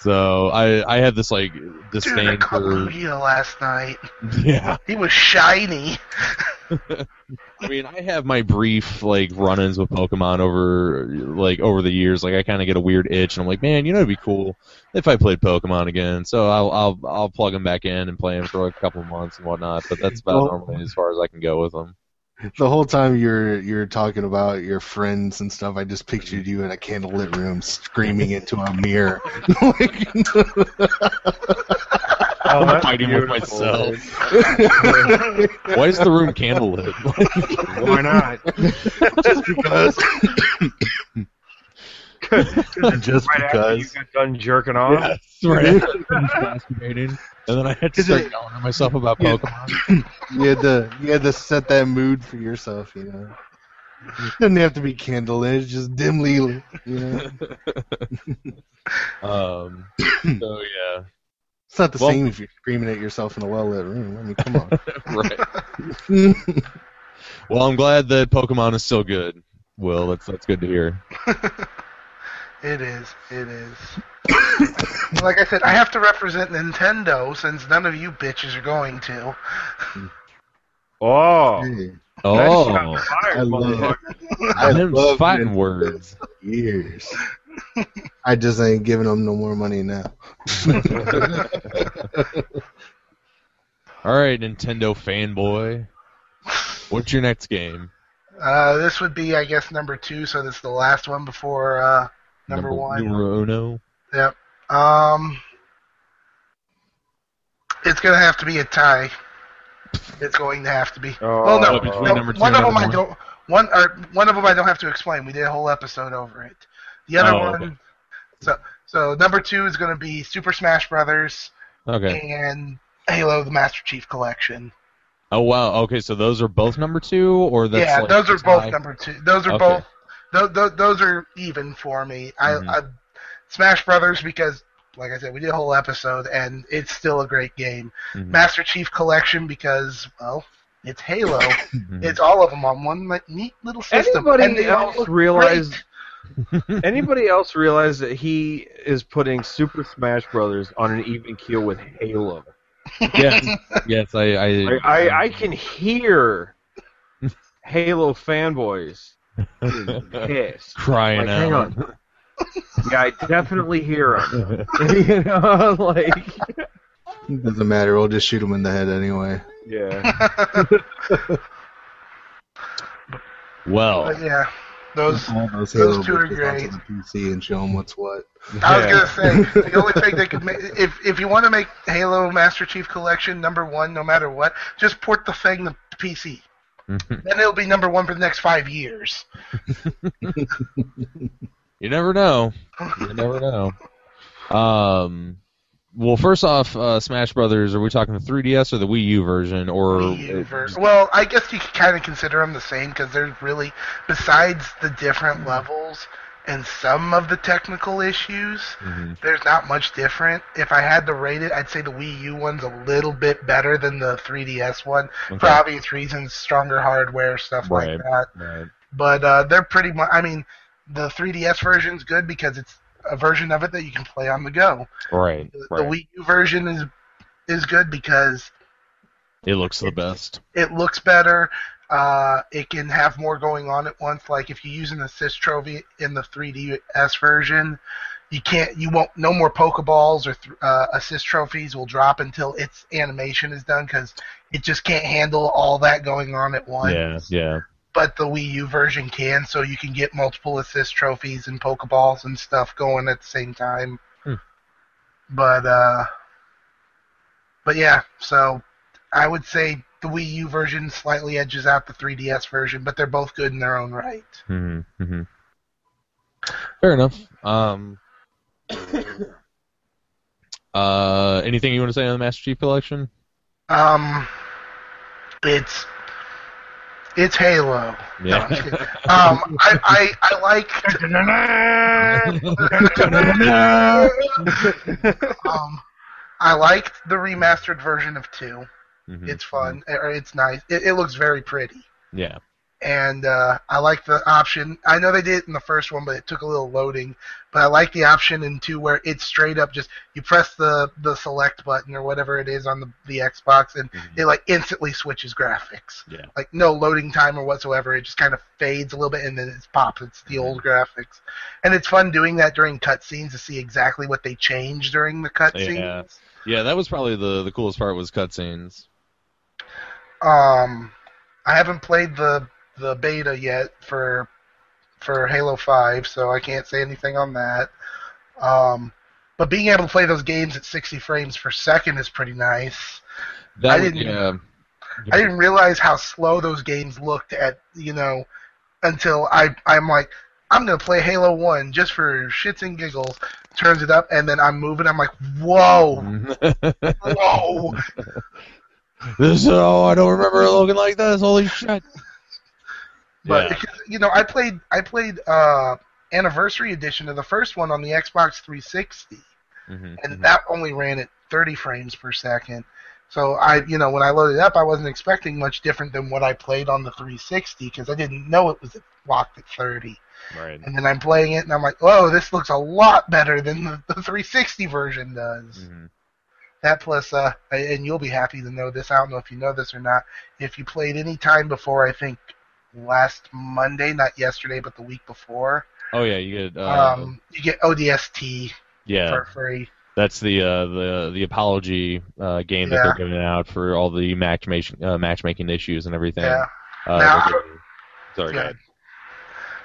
So I I had this like
Dude, I caught
for
Lugia last night.
yeah.
He was shiny. [LAUGHS]
I mean, I have my brief like run-ins with Pokemon over like over the years. Like I kind of get a weird itch, and I'm like, man, you know, it'd be cool if I played Pokemon again. So I'll I'll I'll plug them back in and play them for a couple months and whatnot. But that's about
Well-
normally as far as I can go with them. [LAUGHS]
The whole time you're you're talking about your friends and stuff, I just pictured you in a candlelit room screaming into a mirror. Like- [LAUGHS]
Oh,
I'm
that's
fighting with myself. [LAUGHS] Why is the room candlelit?
Why not?
just because. [LAUGHS] just
right after you got done jerking off.
Yes, right. after [LAUGHS] masturbating, and then I had to start
it-
yelling at myself about
Yeah.
Pokemon.
You had to you had to set that mood for yourself, you know. It Doesn't have to be candlelit, it's just dimly lit. You know? [LAUGHS]
Um, so yeah,
It's not the
Well-
same if you're screaming at yourself in a well lit room. I mean, come on.
right. Well, I'm glad that Pokemon is still good. Will, that's that's good to hear.
It is. It is. [COUGHS] like I said, I have to represent Nintendo since none of you bitches are going to.
Oh,
Hey,
Oh,
fired,
I love- I love
fighting words.
years. I just ain't giving them no more money now. [LAUGHS]
All right, Nintendo fanboy. What's your next game?
Uh, this would be, I guess, number two, so this is the last one before uh, number, one.
Numero uno.
Yep. Um, it's gonna have to be a tie. It's going to have to be.
Oh,
well, no,
between
no,
number two
one
and
of them
number
I don't. One or one of them I don't have to explain. We did a whole episode over it. The other
Oh,
one.
okay.
So so number two is going to be Super Smash Brothers
Okay.
and Halo: The Master Chief Collection.
Oh wow. Okay, so those are both number two, or that's
yeah,
like
those
a
are both number two. Those are
Okay.
both. Those, those, those are even for me.
Mhm.
I, I Smash Brothers because, like I said, we did a whole episode and it's still a great game.
Mhm.
Master Chief Collection because well, it's Halo. [LAUGHS] [LAUGHS] It's all of them on one like, neat little system. and
Anybody
they
else
look
realize? [LAUGHS] Anybody else realize that he is putting Super Smash Brothers on an even keel with Halo?
yes, yes, I, I,
Like, I I can hear Halo fanboys getting pissed. [LAUGHS]
crying
Like, hang
out.
on. Yeah, I definitely hear him. [LAUGHS] [LAUGHS] you know, like
Doesn't matter. We'll just shoot him in the head anyway.
yeah.
well,
But yeah, those.
All those
Those
Halo
two are
bitches onto
great.
the PC and show them what's what.
I was gonna say the only thing they could make if if you want to make Halo Master Chief Collection number one, no matter what, just port the thing to PC.
Mhm.
Then it'll be number one for the next five years. [LAUGHS]
you never know. You never know. Um, well, first off, uh, Smash Brothers. Are we talking the 3DS or the Wii U version, or
Wii U versus- well, I guess you could kind of consider them the same because there's really, besides the different levels and some of the technical issues,
Mhm.
there's not much different. If I had to rate it, I'd say the Wii U one's a little bit better than the 3DS one for obvious reasons, stronger hardware, stuff
Right.
like that.
Right.
But uh, they're pretty much. I mean, the 3DS version's good because it's a version of it that you can play on the go.
Right.
The,
right.
the Wii U version is is good because
it looks the best.
it looks better. Uh, it can have more going on at once. Like if you use an assist trophy in the 3DS version, you can't, you won't, no more Pokeballs or th- uh, assist trophies will drop until its animation is done because it just can't handle all that going on at once.
Yeah. Yeah.
But the Wii U version can, so you can get multiple assist trophies and Pokeballs and stuff going at the same time.
Hmm.
But uh, but yeah, so I would say the Wii U version slightly edges out the 3DS version, but they're both good in their own right.
hmm hmm Fair enough. Um. [COUGHS] uh, anything you want to say on the Master Chief Collection?
Um, it's it's Halo. No, I'm
Yeah.
just um, I I, I like. [LAUGHS] [LAUGHS] um, I liked the remastered version of two.
Mhm.
It's fun. Or it's nice. It, it looks very pretty.
Yeah.
and uh, I like the option. I know they did it in the first one, but it took a little loading. But I like the option in two where it's straight up just you press the the select button or whatever it is on the the Xbox, and
Mhm.
it like instantly switches graphics.
Yeah.
Like no loading time or whatsoever. It just kind of fades a little bit and then it's pops. It's the old graphics, and it's fun doing that during cutscenes to see exactly what they changed during the cutscenes.
Yeah. Yeah, that was probably the the coolest part was cutscenes.
Um, I haven't played the the beta yet for for Halo Five, so I can't say anything on that. Um, but being able to play those games at 60 frames per second is pretty nice.
That
I didn't-
yeah.
I didn't realize how slow those games looked at you know until I I'm like I'm gonna play Halo One just for shits and giggles. Turns it up and then I'm moving. I'm like, whoa, [LAUGHS] whoa.
This oh, I don't remember it looking like this. Holy shit! [LAUGHS]
But
Yeah.
because, you know, I played I played uh anniversary edition of the first one on the Xbox 360,
Mhm,
and
mhm.
that only ran at 30 frames per second. So I, you know, when I loaded it up, I wasn't expecting much different than what I played on the 360 because I didn't know it was locked at 30.
Right.
And then I'm playing it, and I'm like, "Oh, this looks a lot better than the, the 360 version does."
Mhm.
That plus, uh, and you'll be happy to know this. I don't know if you know this or not. If you played any time before, I think last Monday, not yesterday, but the week before,
Oh yeah, you get. Uh,
um, you get ODST
yeah,
for free.
that's the uh, the the apology uh, game that
Yeah.
they're giving out for all the matchmaking uh, matchmaking issues and everything.
Yeah.
Uh,
Now-
they're sorry,
Yeah.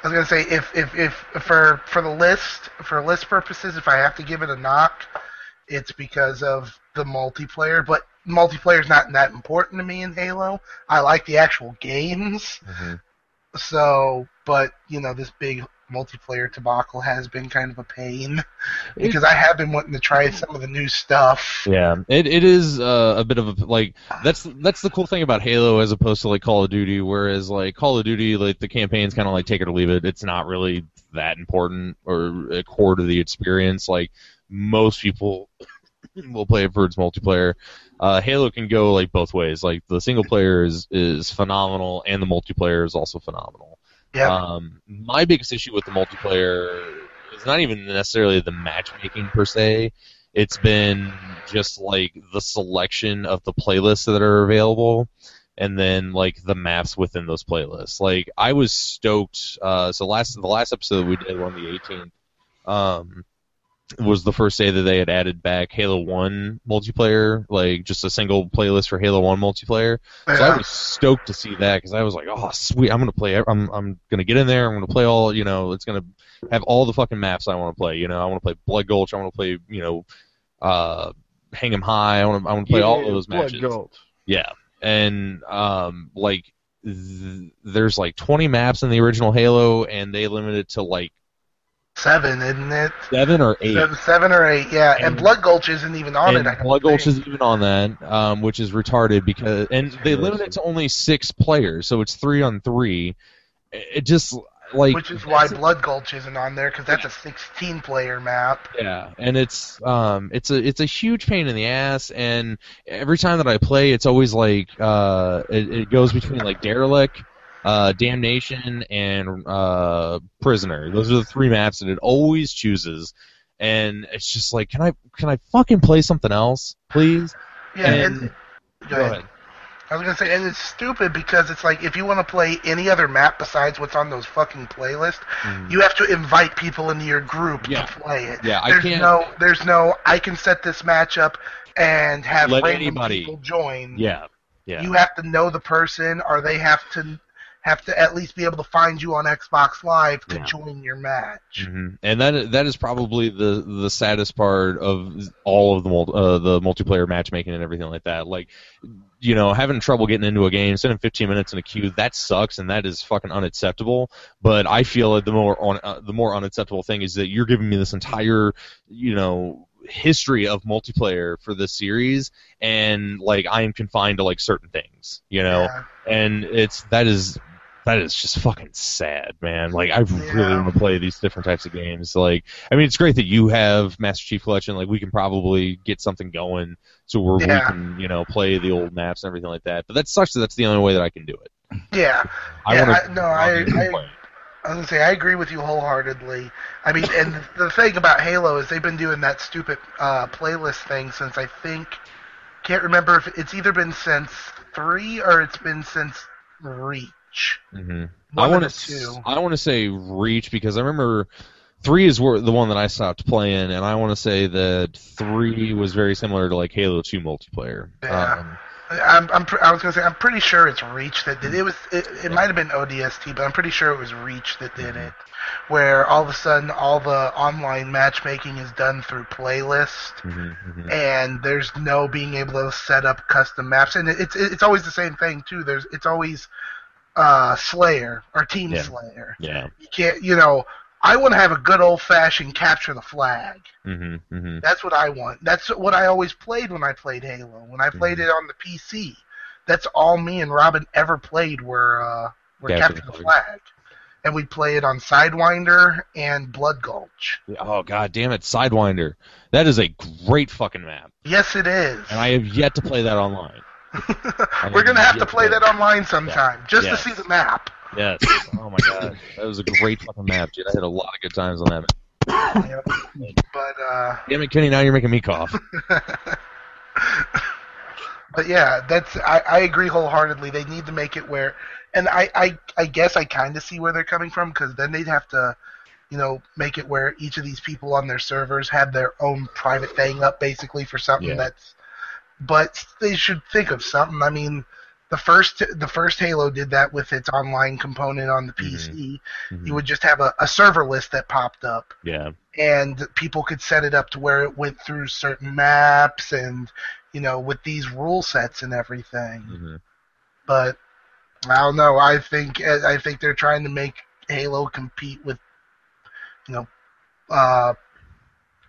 I was gonna say if if if for for the list for list purposes, if I have to give it a knock, it's because of the multiplayer. But multiplayer's not that important to me in Halo. I like the actual games.
Mhm.
So, but you know, this big multiplayer debacle has been kind of a pain because I have been wanting to try some of the new stuff.
Yeah, it it is uh, a bit of a like that's that's the cool thing about Halo as opposed to like Call of Duty. Whereas like Call of Duty, like the campaign's kind of like take it or leave it. It's not really that important or a core to the experience. Like most people [LAUGHS] will play it for its multiplayer. Uh, Halo can go like both ways. Like the single player is is phenomenal, and the multiplayer is also phenomenal.
Yeah,
Um, my biggest issue with the multiplayer is not even necessarily the matchmaking per se. It's been just like the selection of the playlists that are available, and then like the maps within those playlists. Like I was stoked. Uh, so last the last episode we did on the 18th. Um, was the first day that they had added back Halo 1 multiplayer, like just a single playlist for Halo 1 multiplayer. So I was stoked to see that because I was like, oh sweet, I'm gonna play. I'm I'm gonna get in there. I'm gonna play all. You know, it's gonna have all the fucking maps I want to play. You know, I want to play Blood Gulch. I want to play. You know, uh, Hang 'em High. I want to I want to play all those
Blood
matches.
Gulch.
Yeah, and um, like th- there's like 20 maps in the original Halo, and they limit it to like
seven, isn't it?
seven or eight.
Seven, seven or eight, yeah. And,
And-
Blood Gulch isn't even on it. I
Blood Gulch
think.
is even on that, um, which is retarded because and they limit it to only six players, so it's three on three. It just like
Which is why Blood Gulch isn't on there because that's a 16 player map.
Yeah, and it's um it's a it's a huge pain in the ass, and every time that I play, it's always like uh it, it goes between like derelict, uh damnation, and uh prisoner. Those are the three maps that it always chooses, and it's just like, can I can I fucking play something else, please?
Yeah,
And-
and,
Go ahead.
I was gonna say, and it's stupid because it's like if you want to play any other map besides what's on those fucking playlists, you have to invite people into your group
Mm. Yeah.
to play it.
Yeah, I
there's
can't-
no, there's no. I can set this match up and have
Let
random
anybody-
people join.
Yeah, yeah.
You have to know the person, or they have to have to at least be able to find you on Xbox Live to
Yeah.
join your match.
hmm And that that is probably the the saddest part of all of the uh, the multiplayer matchmaking and everything like that. Like, you know, having trouble getting into a game, spending 15 minutes in a queue, that sucks, and that is fucking unacceptable. But I feel like the more on, uh, the more unacceptable thing is that you're giving me this entire, you know. history of multiplayer for this series and like I am confined to like certain things, you know
Yeah.
and it's that is that is just fucking sad, man. Like I really
Yeah.
want to play these different types of games. Like I mean, it's great that you have Master Chief Collection. Like we can probably get something going so where we can you know play the old maps and everything like that. But that sucks. That that's the only way that I can do it.
Yeah.
I
Yeah, I- no, I- I- I was gonna say I agree with you wholeheartedly. I mean, and the thing about Halo is they've been doing that stupid uh, playlist thing since I think can't remember if it's either been since three or it's been since Reach.
Hmm I want to. I want to say Reach because I remember three is the one that I stopped playing, and I want to say that three was very similar to like Halo Two multiplayer.
Yeah.
Um,
I'm, I'm I was gonna say I'm pretty sure it's Reach that did it. Was it, it might have been ODST, but I'm pretty sure it was Reach that did it. Where all of a sudden all the online matchmaking is done through playlist.
mhm, mhm.
and there's no being able to set up custom maps and it's it's always the same thing too there's it's always uh slayer or team
Yeah.
slayer
Yeah.
you can't you know i want to have a good old fashioned capture the flag
hmm hmm
that's what i want that's what i always played when i played halo when i played
Mhm.
it on the pc that's all me and robin ever played were uh We're
Capture
Capture
the
the Flag. And we'd play it on Sidewinder and Blood Gulch.
Oh god damn it, Sidewinder. That is a great fucking map.
Yes, it is.
And I have yet to play that online.
We're gonna have to play
yeah.
that online sometime, just
Yes.
to see the map.
Yes. Oh my god. That was a great fucking map, dude. I had a lot of good times on that.
Yep. But uh,
Damn it, Kenny, now you're making me cough. [LAUGHS]
but yeah, that's I, I agree wholeheartedly. They need to make it where, and I I, I guess I kind of see where they're coming from because then they'd have to, you know, make it where each of these people on their servers have their own private thing up basically for something
Yeah.
that's. But they should think of something. I mean, the first the first Halo did that with its online component on the PC.
Mhm.
You would just have a, a server list that popped up
Yeah.
and people could set it up to where it went through certain maps and you know with these rule sets and everything
hmm
but i don't know i think i think they're trying to make halo compete with you know uh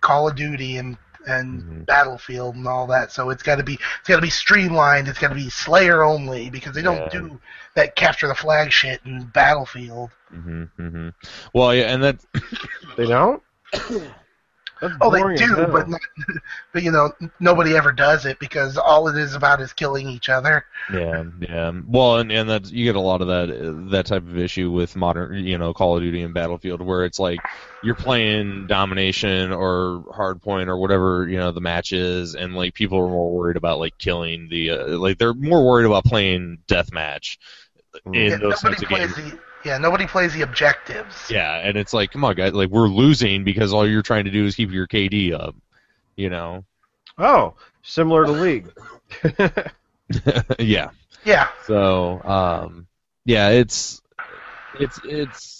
call of duty and and
Mhm.
battlefield and all that so it's got to be it's got to be streamlined it's got to be slayer only because they don't
Yeah.
do that capture the flag shit in battlefield
hmm hmm Well, yeah, and that.
They don't. [COUGHS] That's
Oh, they do, but not, but you know, nobody ever does it because all it is about is killing each other.
Yeah, yeah. Well, and and that you get a lot of that that type of issue with modern, you know, Call of Duty and Battlefield, where it's like you're playing domination or hardpoint or whatever you know the match is, and like people are more worried about like killing the uh, like they're more worried about playing deathmatch in
Yeah,
those types of games.
the yeah, nobody plays the objectives.
Yeah, and it's like, come on, guys, like we're losing because all you're trying to do is keep your KD up, you know.
oh, similar to League. [LAUGHS]
yeah.
Yeah,
So, um, yeah, it's it's it's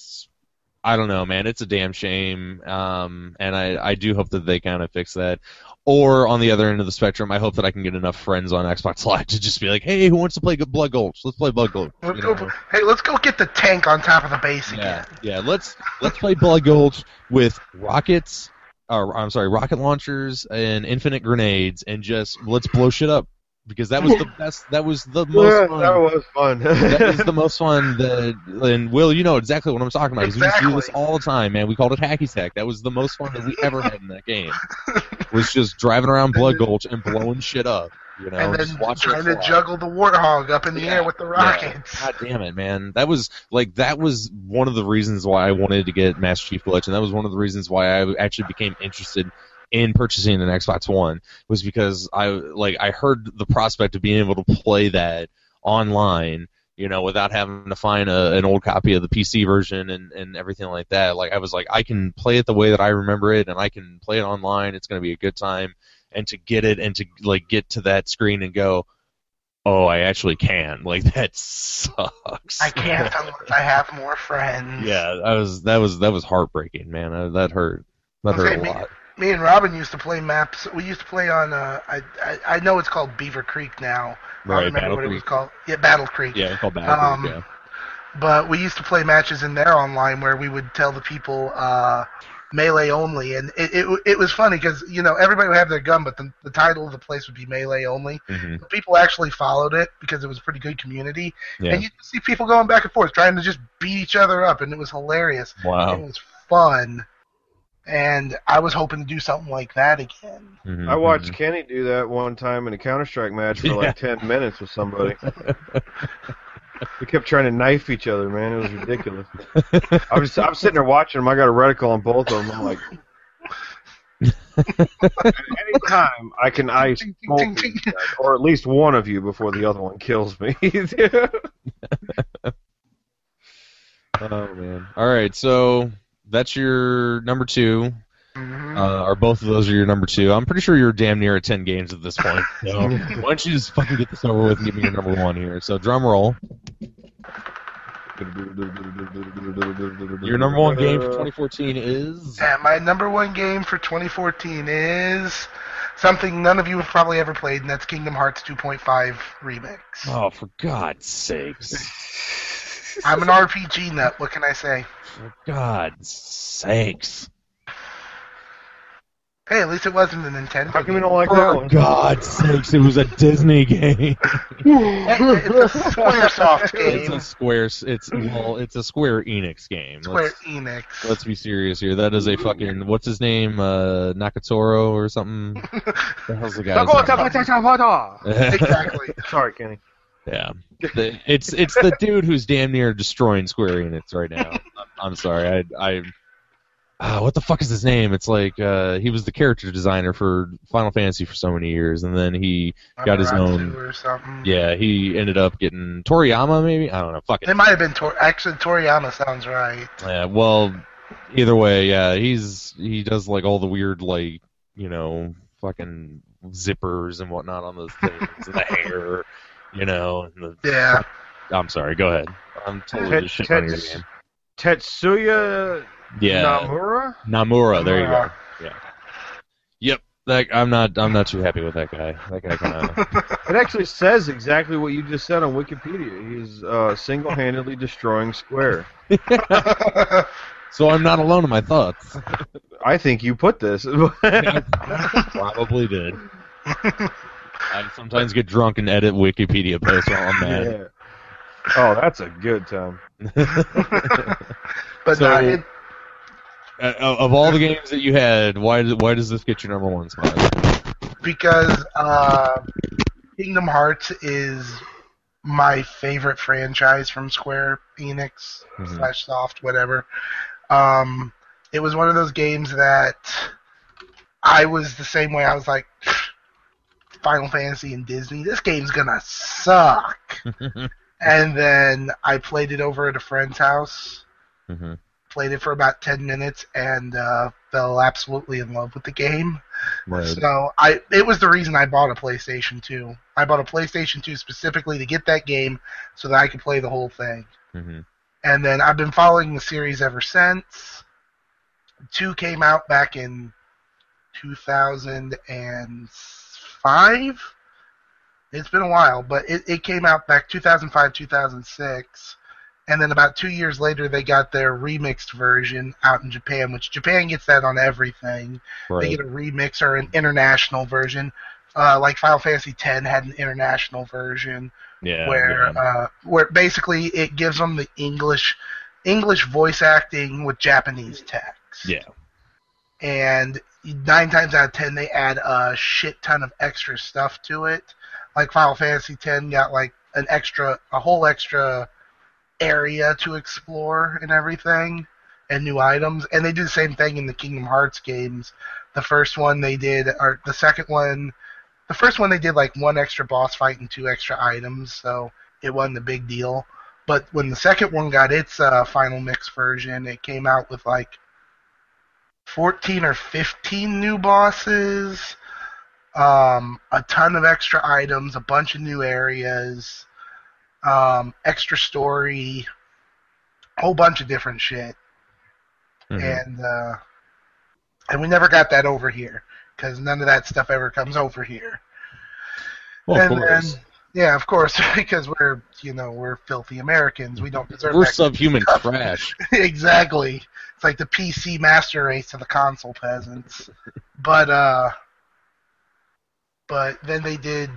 I don't know, man. It's a damn shame, um, and I I do hope that they kind of fix that. Or on the other end of the spectrum, I hope that I can get enough friends on Xbox [LAUGHS] Live to just be like, hey, who wants to play Blood Gulch? Let's play Blood Gulch. you know?
Hey, let's go get the tank on top of the base
Yeah,
again.
yeah. Let's let's play Blood Gulch with rockets, or I'm sorry, rocket launchers and infinite grenades, and just let's blow shit up because that was the [LAUGHS] best. That was the most
Yeah,
fun.
that was fun.
that is the [LAUGHS] most fun that and Will, you know exactly what I'm talking about. 'cause We used to do this all the time, man. We called it hacky sack. That was the most fun that we ever had in that game. [LAUGHS] Was just driving around Blood Gulch and blowing shit up. You know,
and then
watching
trying to juggle the warthog up in the
Yeah,
air with the
yeah.
rockets.
God damn it, man. That was like that was one of the reasons why I wanted to get Master Chief Collection. That was one of the reasons why I actually became interested in purchasing an Xbox One was because I like I heard the prospect of being able to play that online, you know, without having to find a, an old copy of the PC version and and everything like that. Like I was like I can play it the way that I remember it and I can play it online. It's going to be a good time and to get it and to like get to that screen and go oh, I actually can. [LAUGHS] Like that sucks.
I can't unless I have more friends.
yeah, that was that was that was heartbreaking, man. Uh, that hurt. That hurt a lot.
Me and Robin used to play maps. We used to play on. Uh, I, I I know it's called Beaver Creek now. Right, I don't remember
Battle
what it was
Creek.
called. Yeah, Battle Creek.
Yeah, it's called Battle
Um,
Creek, yeah.
But we used to play matches in there online where we would tell the people uh, melee only, and it it, it was funny because you know everybody would have their gun, but the, the title of the place would be melee only.
hmm
People actually followed it because it was a pretty good community,
Yeah.
and you see people going back and forth trying to just beat each other up, and it was hilarious.
Wow, It
was fun, and I was hoping to do something like that again.
Mhm,
I watched
mhm.
Kenny do that one time in a Counter Strike match for like [LAUGHS] ten minutes with somebody. we kept trying to knife each other, man. It was ridiculous. I was I'm sitting there watching them. I got a reticle on both of them. I'm like, at any time I can ice
Ting, ting,
both
ting,
of
ting.
you guys, or at least one of you before the other one kills me. [LAUGHS] [LAUGHS]
Oh man. All right, so that's your number two.
Mhm.
Uh, or both of those are your number two. I'm pretty sure you're damn near at ten games at this point. So [LAUGHS] why don't you just fucking get this over with and give me your number one here? So drum roll. Your number one game for 2014 is.
And my number one game for 2014 is something none of you have probably ever played, and that's Kingdom Hearts 2.5 Remix.
Oh, for God's sakes! [LAUGHS]
I'm an RPG nut. What can I say?
For God's sakes!
Hey, at least it wasn't a Nintendo.
How come you don't like that
For
one?
God's sakes, it was a Disney game.
It's a SquareSoft game. [LAUGHS]
it's a Square. It's well, it's a Square Enix game.
Square
Let's,
Enix.
let's be serious here. That is a fucking what's his name? Uh, Nakatoro or something. [LAUGHS] the hell's the guy's [LAUGHS] name?
exactly.
Sorry, Kenny.
Yeah, [LAUGHS] The- it's it's the dude who's damn near destroying Square Enix right now. I'm, I'm sorry, I I. Uh, what the fuck is his name? It's like uh, he was the character designer for Final Fantasy for so many years, and then he got his own-
or something.
Yeah, he ended up getting Toriyama, maybe. I don't know. Fuck it.
It might have been Tor- actually Toriyama sounds right.
Yeah. Well, either way, yeah, he's he does like all the weird like you know fucking zippers and whatnot on those things and the [LAUGHS] hair, you know. And the,
Yeah.
I'm sorry. Go ahead. I'm totally
Tet-
just shitting on your
Tets-
game.
Tetsuya
Yeah.
Nomura?
Nomura. There you go.
Nomura.
Yep. That, I'm not. I'm not too happy with that guy. That guy kind of. [LAUGHS]
It actually says exactly what you just said on Wikipedia. He's uh, single-handedly destroying Square. [LAUGHS]
so I'm not alone in my thoughts.
I think you put this. [LAUGHS]
Probably did. I sometimes get drunk and edit Wikipedia posts while I'm mad.
yeah. Oh, that's a good time.
But [LAUGHS]
So-
nah, it,
Uh, of all the games that you had, why does why does this get your number one spot?
because uh, Kingdom Hearts is my favorite franchise from Square Enix
Mhm.
slash Soft, whatever. Um, it was one of those games that I was the same way. I was like, Final Fantasy and Disney, this game's gonna suck. [LAUGHS] and then I played it over at a friend's house.
Mhm.
Played it for about ten minutes and uh, fell absolutely in love with the game.
Right.
So I it was the reason I bought a PlayStation 2. I bought a PlayStation 2 specifically to get that game so that I could play the whole thing.
Mhm.
And then I've been following the series ever since. 2 came out back in 2005. It's been a while, but it, it came out back 2005, 2006. And then about two years later, they got their remixed version out in Japan, which Japan gets that on everything. They get a remix or an international version. Uh, like Final Fantasy X had an international version
Yeah.
where
yeah.
uh, where basically it gives them the English English voice acting with Japanese text.
Yeah.
And nine times out of ten, they add a shit ton of extra stuff to it. Like Final Fantasy X got like an extra, a whole extra area to explore and everything, and new items. And they do the same thing in the Kingdom Hearts games. The first one they did, or the second one, the first one they did like one extra boss fight and two extra items, so it wasn't a big deal. But when the second one got its uh, final mix version, it came out with like 14 or 15 new bosses, um, a ton of extra items, a bunch of new areas, um, extra story, a whole bunch of different shit.
Mhm.
And uh, and we never got that over here because none of that stuff ever comes over here.
Well, of course.
then, yeah, of course, [LAUGHS] because we're you know we're filthy Americans. We don't deserve
We're
that.
subhuman trash. [LAUGHS]
exactly. It's like the PC master race to the console peasants. But uh but then they did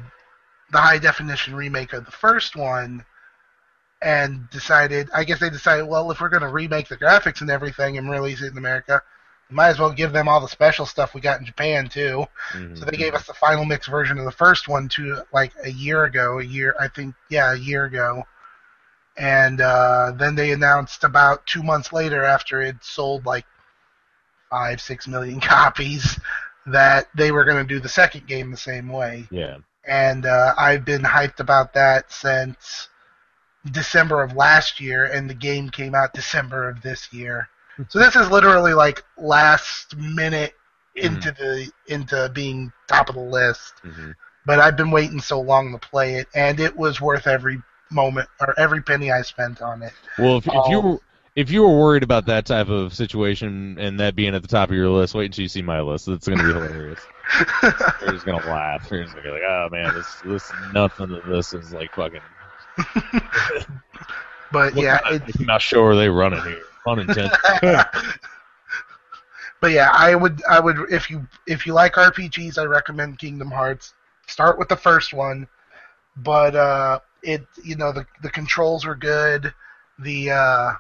the high definition remake of the first one and decided I guess they decided, well, if we're gonna remake the graphics and everything and release it in America, might as well give them all the special stuff we got in Japan too.
Mhm.
So they gave us the final mix version of the first one to like a year ago, a year I think yeah, a year ago. And uh, then they announced about two months later after it sold like five, six million [LAUGHS] copies that they were gonna do the second game the same way.
Yeah.
And uh, I've been hyped about that since December of last year and the game came out December of this year. So this is literally like last minute into the into being top of the list.
Mhm.
But I've been waiting so long to play it, and it was worth every moment or every penny I spent on it.
Well, if, if you were if you were worried about that type of situation and that being at the top of your list, wait until you see my list. It's going to be hilarious. [LAUGHS] You're just going to laugh. You're just going to be like, oh man, this this nothing of this is like fucking. [LAUGHS]
but yeah,
kind
it,
of Mickey Mouse show are they running here? Fun intent. [LAUGHS]
but yeah, I would I would if you if you like RPGs, I recommend Kingdom Hearts. Start with the first one, but uh, it you know the the controls are good. The uh,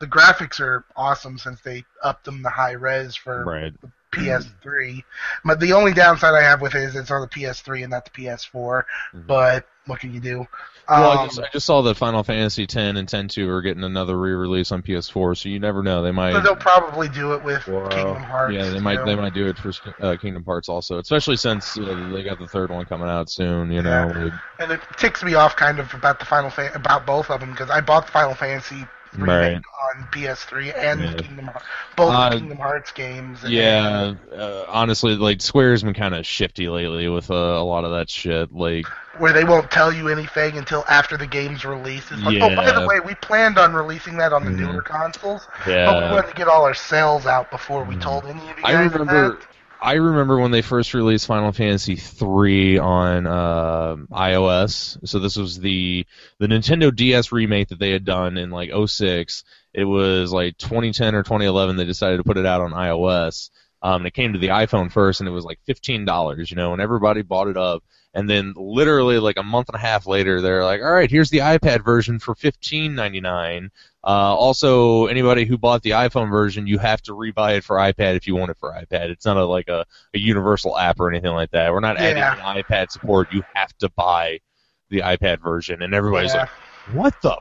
the graphics are awesome since they upped them to high res for
Right.
PS3. But the only downside I have with it is it's on the PS3 and not the PS4.
Mhm.
But what can you do?
Well,
Um,
I just, I just saw that Final Fantasy X and 10-2 are getting another re-release on PS4, so you never know. They might.
they'll probably do it with
Wow.
Kingdom Hearts.
Yeah, they might
know?
they might do it for uh, Kingdom Hearts also, especially since uh, they got the third one coming out soon. You know,
Yeah.
with-
And it ticks me off kind of about the Final Fa- about both of them because I bought the Final Fantasy remake
Right.
on PS3 and
Yeah.
Kingdom Hearts, both
Uh,
Kingdom Hearts games. and-
yeah. Uh, honestly, like Square's been kind of shifty lately with uh, a lot of that shit. Like,
where they won't tell you anything until after the game's released. It's like, oh, by the way, we planned on releasing that on the
Mhm.
newer consoles, yeah. but we wanted to get all our sales out before we
Mhm.
told any of you
I
guys
remember.
that.
I remember when they first released Final Fantasy III on uh, iOS. So this was the the Nintendo DS remake that they had done in like 06. It was like 2010 or 2011. They decided to put it out on iOS. Um, and it came to the iPhone first, and it was like fifteen dollars, you know, and everybody bought it up. And then literally like a month and a half later, they're like, "All right, here's the iPad version for fifteen ninety nine. Uh, also, anybody who bought the iPhone version, you have to rebuy it for iPad if you want it for iPad. It's not a like a, a universal app or anything like that. We're not adding
Yeah.
iPad support. You have to buy the iPad version." And everybody's
Yeah.
like, "What the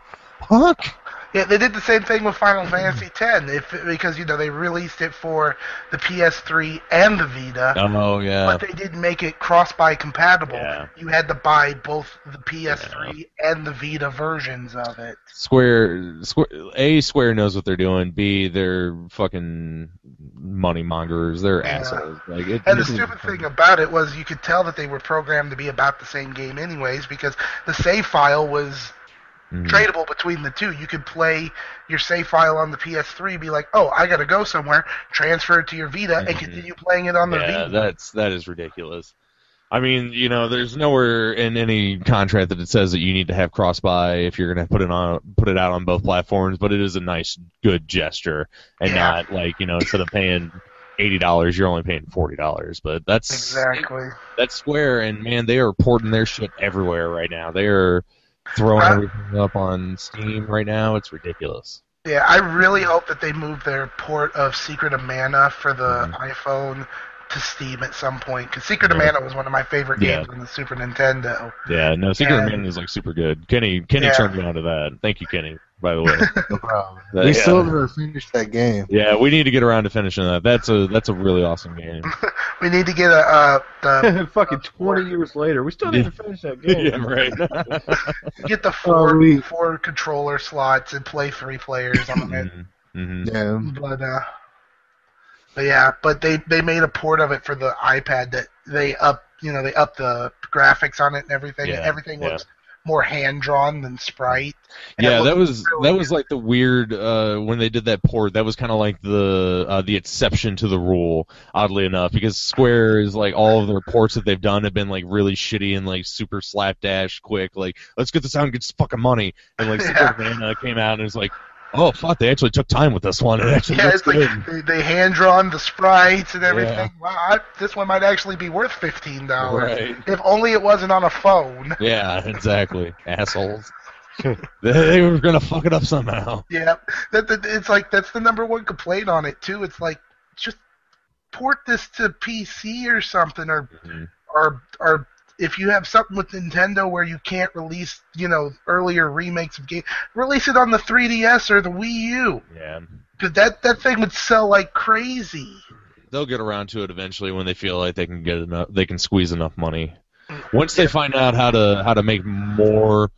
fuck?"
Yeah, they did the same thing with Final Fantasy [LAUGHS] X, if because you know they released it for the PS3 and the Vita,
Oh yeah.
but they didn't make it cross-buy compatible.
Yeah.
You had to buy both the PS3 and the Vita versions of it.
Square, Square, A, Square knows what they're doing. B, they're fucking money mongers. They're
Yeah.
assholes. Like, it,
And the stupid thing about it was you could tell that they were programmed to be about the same game anyways because the save file was
Mhm.
tradable between the two. You could play your save file on the PS3, be like, "Oh, I got to go somewhere," transfer it to your Vita, and
Mhm.
continue playing it on the
yeah,
Vita.
that's that is ridiculous. I mean, you know, there's nowhere in any contract that it says that you need to have cross buy if you're gonna put it on put it out on both platforms, but it is a nice, good gesture, and
Yeah.
not like you know instead of paying eighty dollars, you're only paying forty dollars. But that's
Exactly.
that's Square, and man, they are porting their shit everywhere right now. They are throwing
I-
everything up on Steam right now. It's ridiculous.
Yeah, I really hope that they move their port of Secret of Mana for the
Mhm.
iPhone to Steam at some point. Because Secret of Mana was one of my favorite
Yeah.
games on the Super Nintendo.
Yeah, no, Secret
And-
Man is like super good. Kenny, Kenny
Yeah.
turned me on to that. Thank you, Kenny. By the way, [LAUGHS]
No problem.
But,
we
yeah.
still never finished that game.
yeah, we need to get around to finishing that. That's a that's a really awesome game. [LAUGHS]
We need to get a uh, the [LAUGHS]
Fucking 20 years later, we still didn't finish that game.
yeah, right.
get the four
Oh, we-
four controller slots and play three players on it.
hmm
Yeah.
But uh, but yeah, but they they made a port of it for the iPad that they up you know they up the graphics on it and everything.
Yeah,
everything
yeah.
looks more hand drawn than sprite.
Yeah, that was
really
that was like the weird uh, when they did that port. That was kind of like the uh, the exception to the rule, oddly enough, because Square is like all of their ports that they've done have been like really shitty and like super slapdash quick. Like let's get this out and get some fucking money. And like
Yeah. [LAUGHS]
Secret came out and was like, oh fuck, they actually took time with this one. It actually
Yeah, it's
good.
like they, they hand drawn the sprites and everything.
Yeah.
Wow, I, this one might actually be worth fifteen dollars.
Right.
If only it wasn't on a phone. [LAUGHS]
Yeah, exactly. Assholes. [LAUGHS] they, were gonna fuck it up somehow.
Yeah, that, that it's like that's the number one complaint on it too. It's like just port this to PC or something, or
Mhm.
or or if you have something with Nintendo where you can't release, you know, earlier remakes of games, release it on the 3DS or the Wii U.
Yeah.
Because that that thing would sell like crazy.
they'll get around to it eventually when they feel like they can get enough they can squeeze enough money once they find out how to how to make more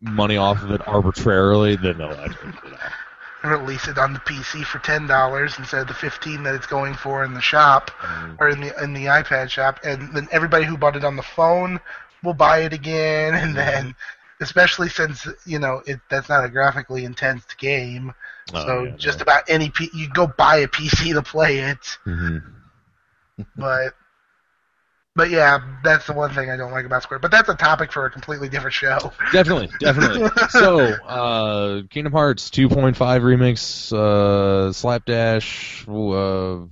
money off of it arbitrarily then they'll actually get it out.
And release it on the PC for ten dollars instead of the fifteen that it's going for in the shop
Mm.
or in the in the iPad shop, and then everybody who bought it on the phone will buy it again, [LAUGHS] and then especially since you know it that's not a graphically intense game,
Oh,
so
yeah,
just
no.
about any P- you go buy a PC to play it,
Mhm.
but. But yeah, that's the one thing I don't like about Square. But that's a topic for a completely different show. [LAUGHS]
definitely definitely so uh kingdom hearts 2.5 remix uh slapdash uh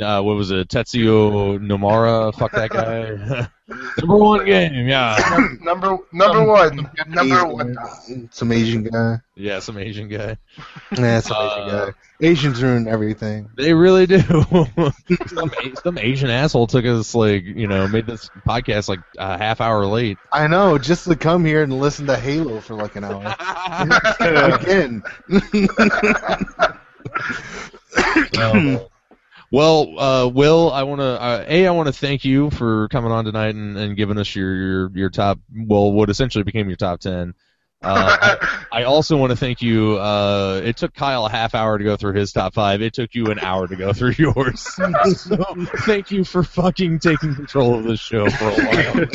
uh, what was it? Tetsuo Nomura. Fuck that guy. [LAUGHS] Number one game. Yeah. [LAUGHS]
Number number one, number one.
Asian- Some Asian guy.
Yeah, some Asian guy.
Yeah, some
Uh,
Asian guy. Asians ruin everything.
They really do. [LAUGHS] some, some Asian asshole took us like you know made this podcast like a half hour late.
I know, just to come here and listen to Halo for like an hour. [LAUGHS] Again.
Well, uh, Will, I want to uh, a I want to thank you for coming on tonight and, and giving us your, your your top well what essentially became your top ten. Uh, I, I also want to thank you. Uh, it took Kyle a half hour to go through his top five. It took you an hour to go through yours. [LAUGHS] so thank you for fucking taking control of this show for a while.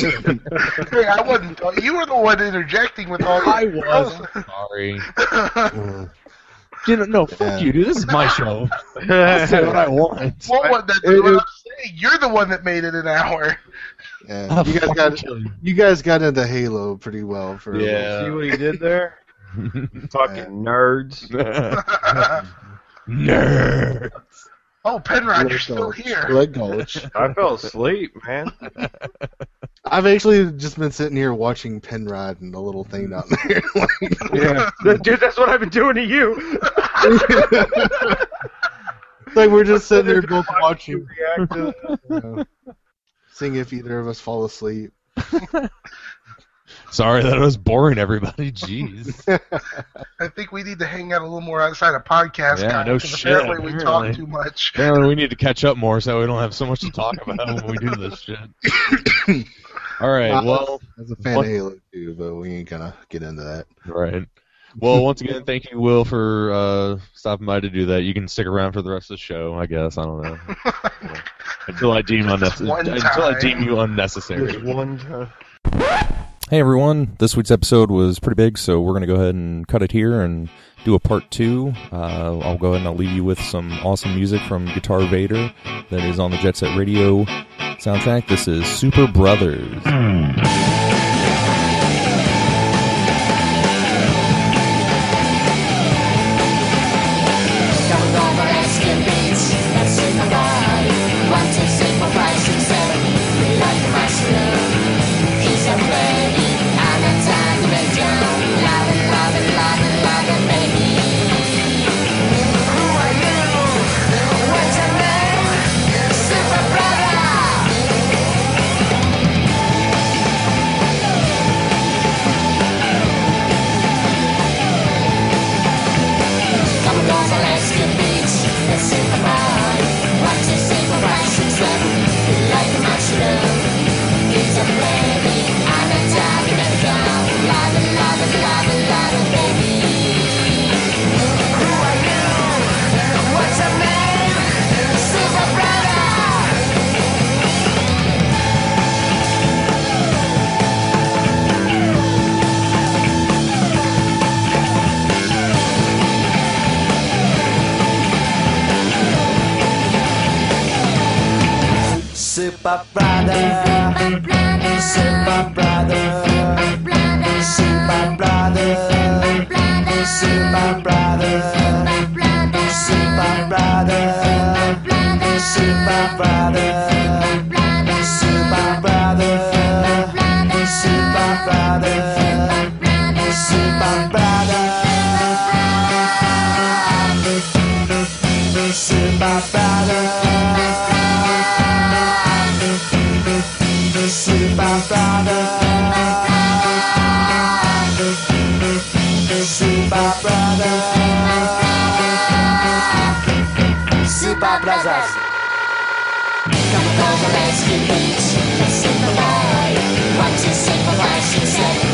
Hey, I wasn't. You were the one interjecting with all.
I was [LAUGHS] sorry. [LAUGHS] You know, no, fuck
Yeah.
you, dude. This is my show. [LAUGHS] I say what I want. [LAUGHS]
What, what, that's
It-
what
it-
I'm saying. You're the one that made it an hour.
Yeah,
I'll
you guys got
you.
you guys got into Halo pretty well for a
Yeah.
See what he did there? [LAUGHS] Fucking nerds.
nerds.
oh, Penrod, you're still here.
Like Gulch.
I fell asleep, man.
I've actually just been sitting here watching Penrod and the little thing down there. [LAUGHS]
Yeah, [LAUGHS] dude, that's what I've been doing to you. [LAUGHS]
like we're just sitting there both watching,
Reactive.
you know, seeing if either of us fall asleep.
Sorry that was boring, everybody. Jeez.
I think we need to hang out a little more outside of podcast
Yeah,
time,
no
'cause
shit,
Apparently, we talk too much.
Apparently, we need to catch up more so we don't have so much to talk about when we do this shit. All right.
Uh,
Well,
As a fan
What-
of Halo too, but we ain't gonna get into that.
right. Well, once again, thank you, Will, for uh, stopping by to do that. You can stick around for the rest of the show, I guess. I don't know. [LAUGHS] Until I deem unnecessary. Until I deem you unnecessary.
Just one time.
Hey everyone, this week's episode was pretty big, so we're going to go ahead and cut it here and do a part two. Uh, I'll go ahead and I'll leave you with some awesome music from Guitar Vader that is on the Jet Set Radio soundtrack. This is Super Brothers.
Hmm. blanda, c'est pas symbolize, you hate, symbolize, what you
symbolize, said.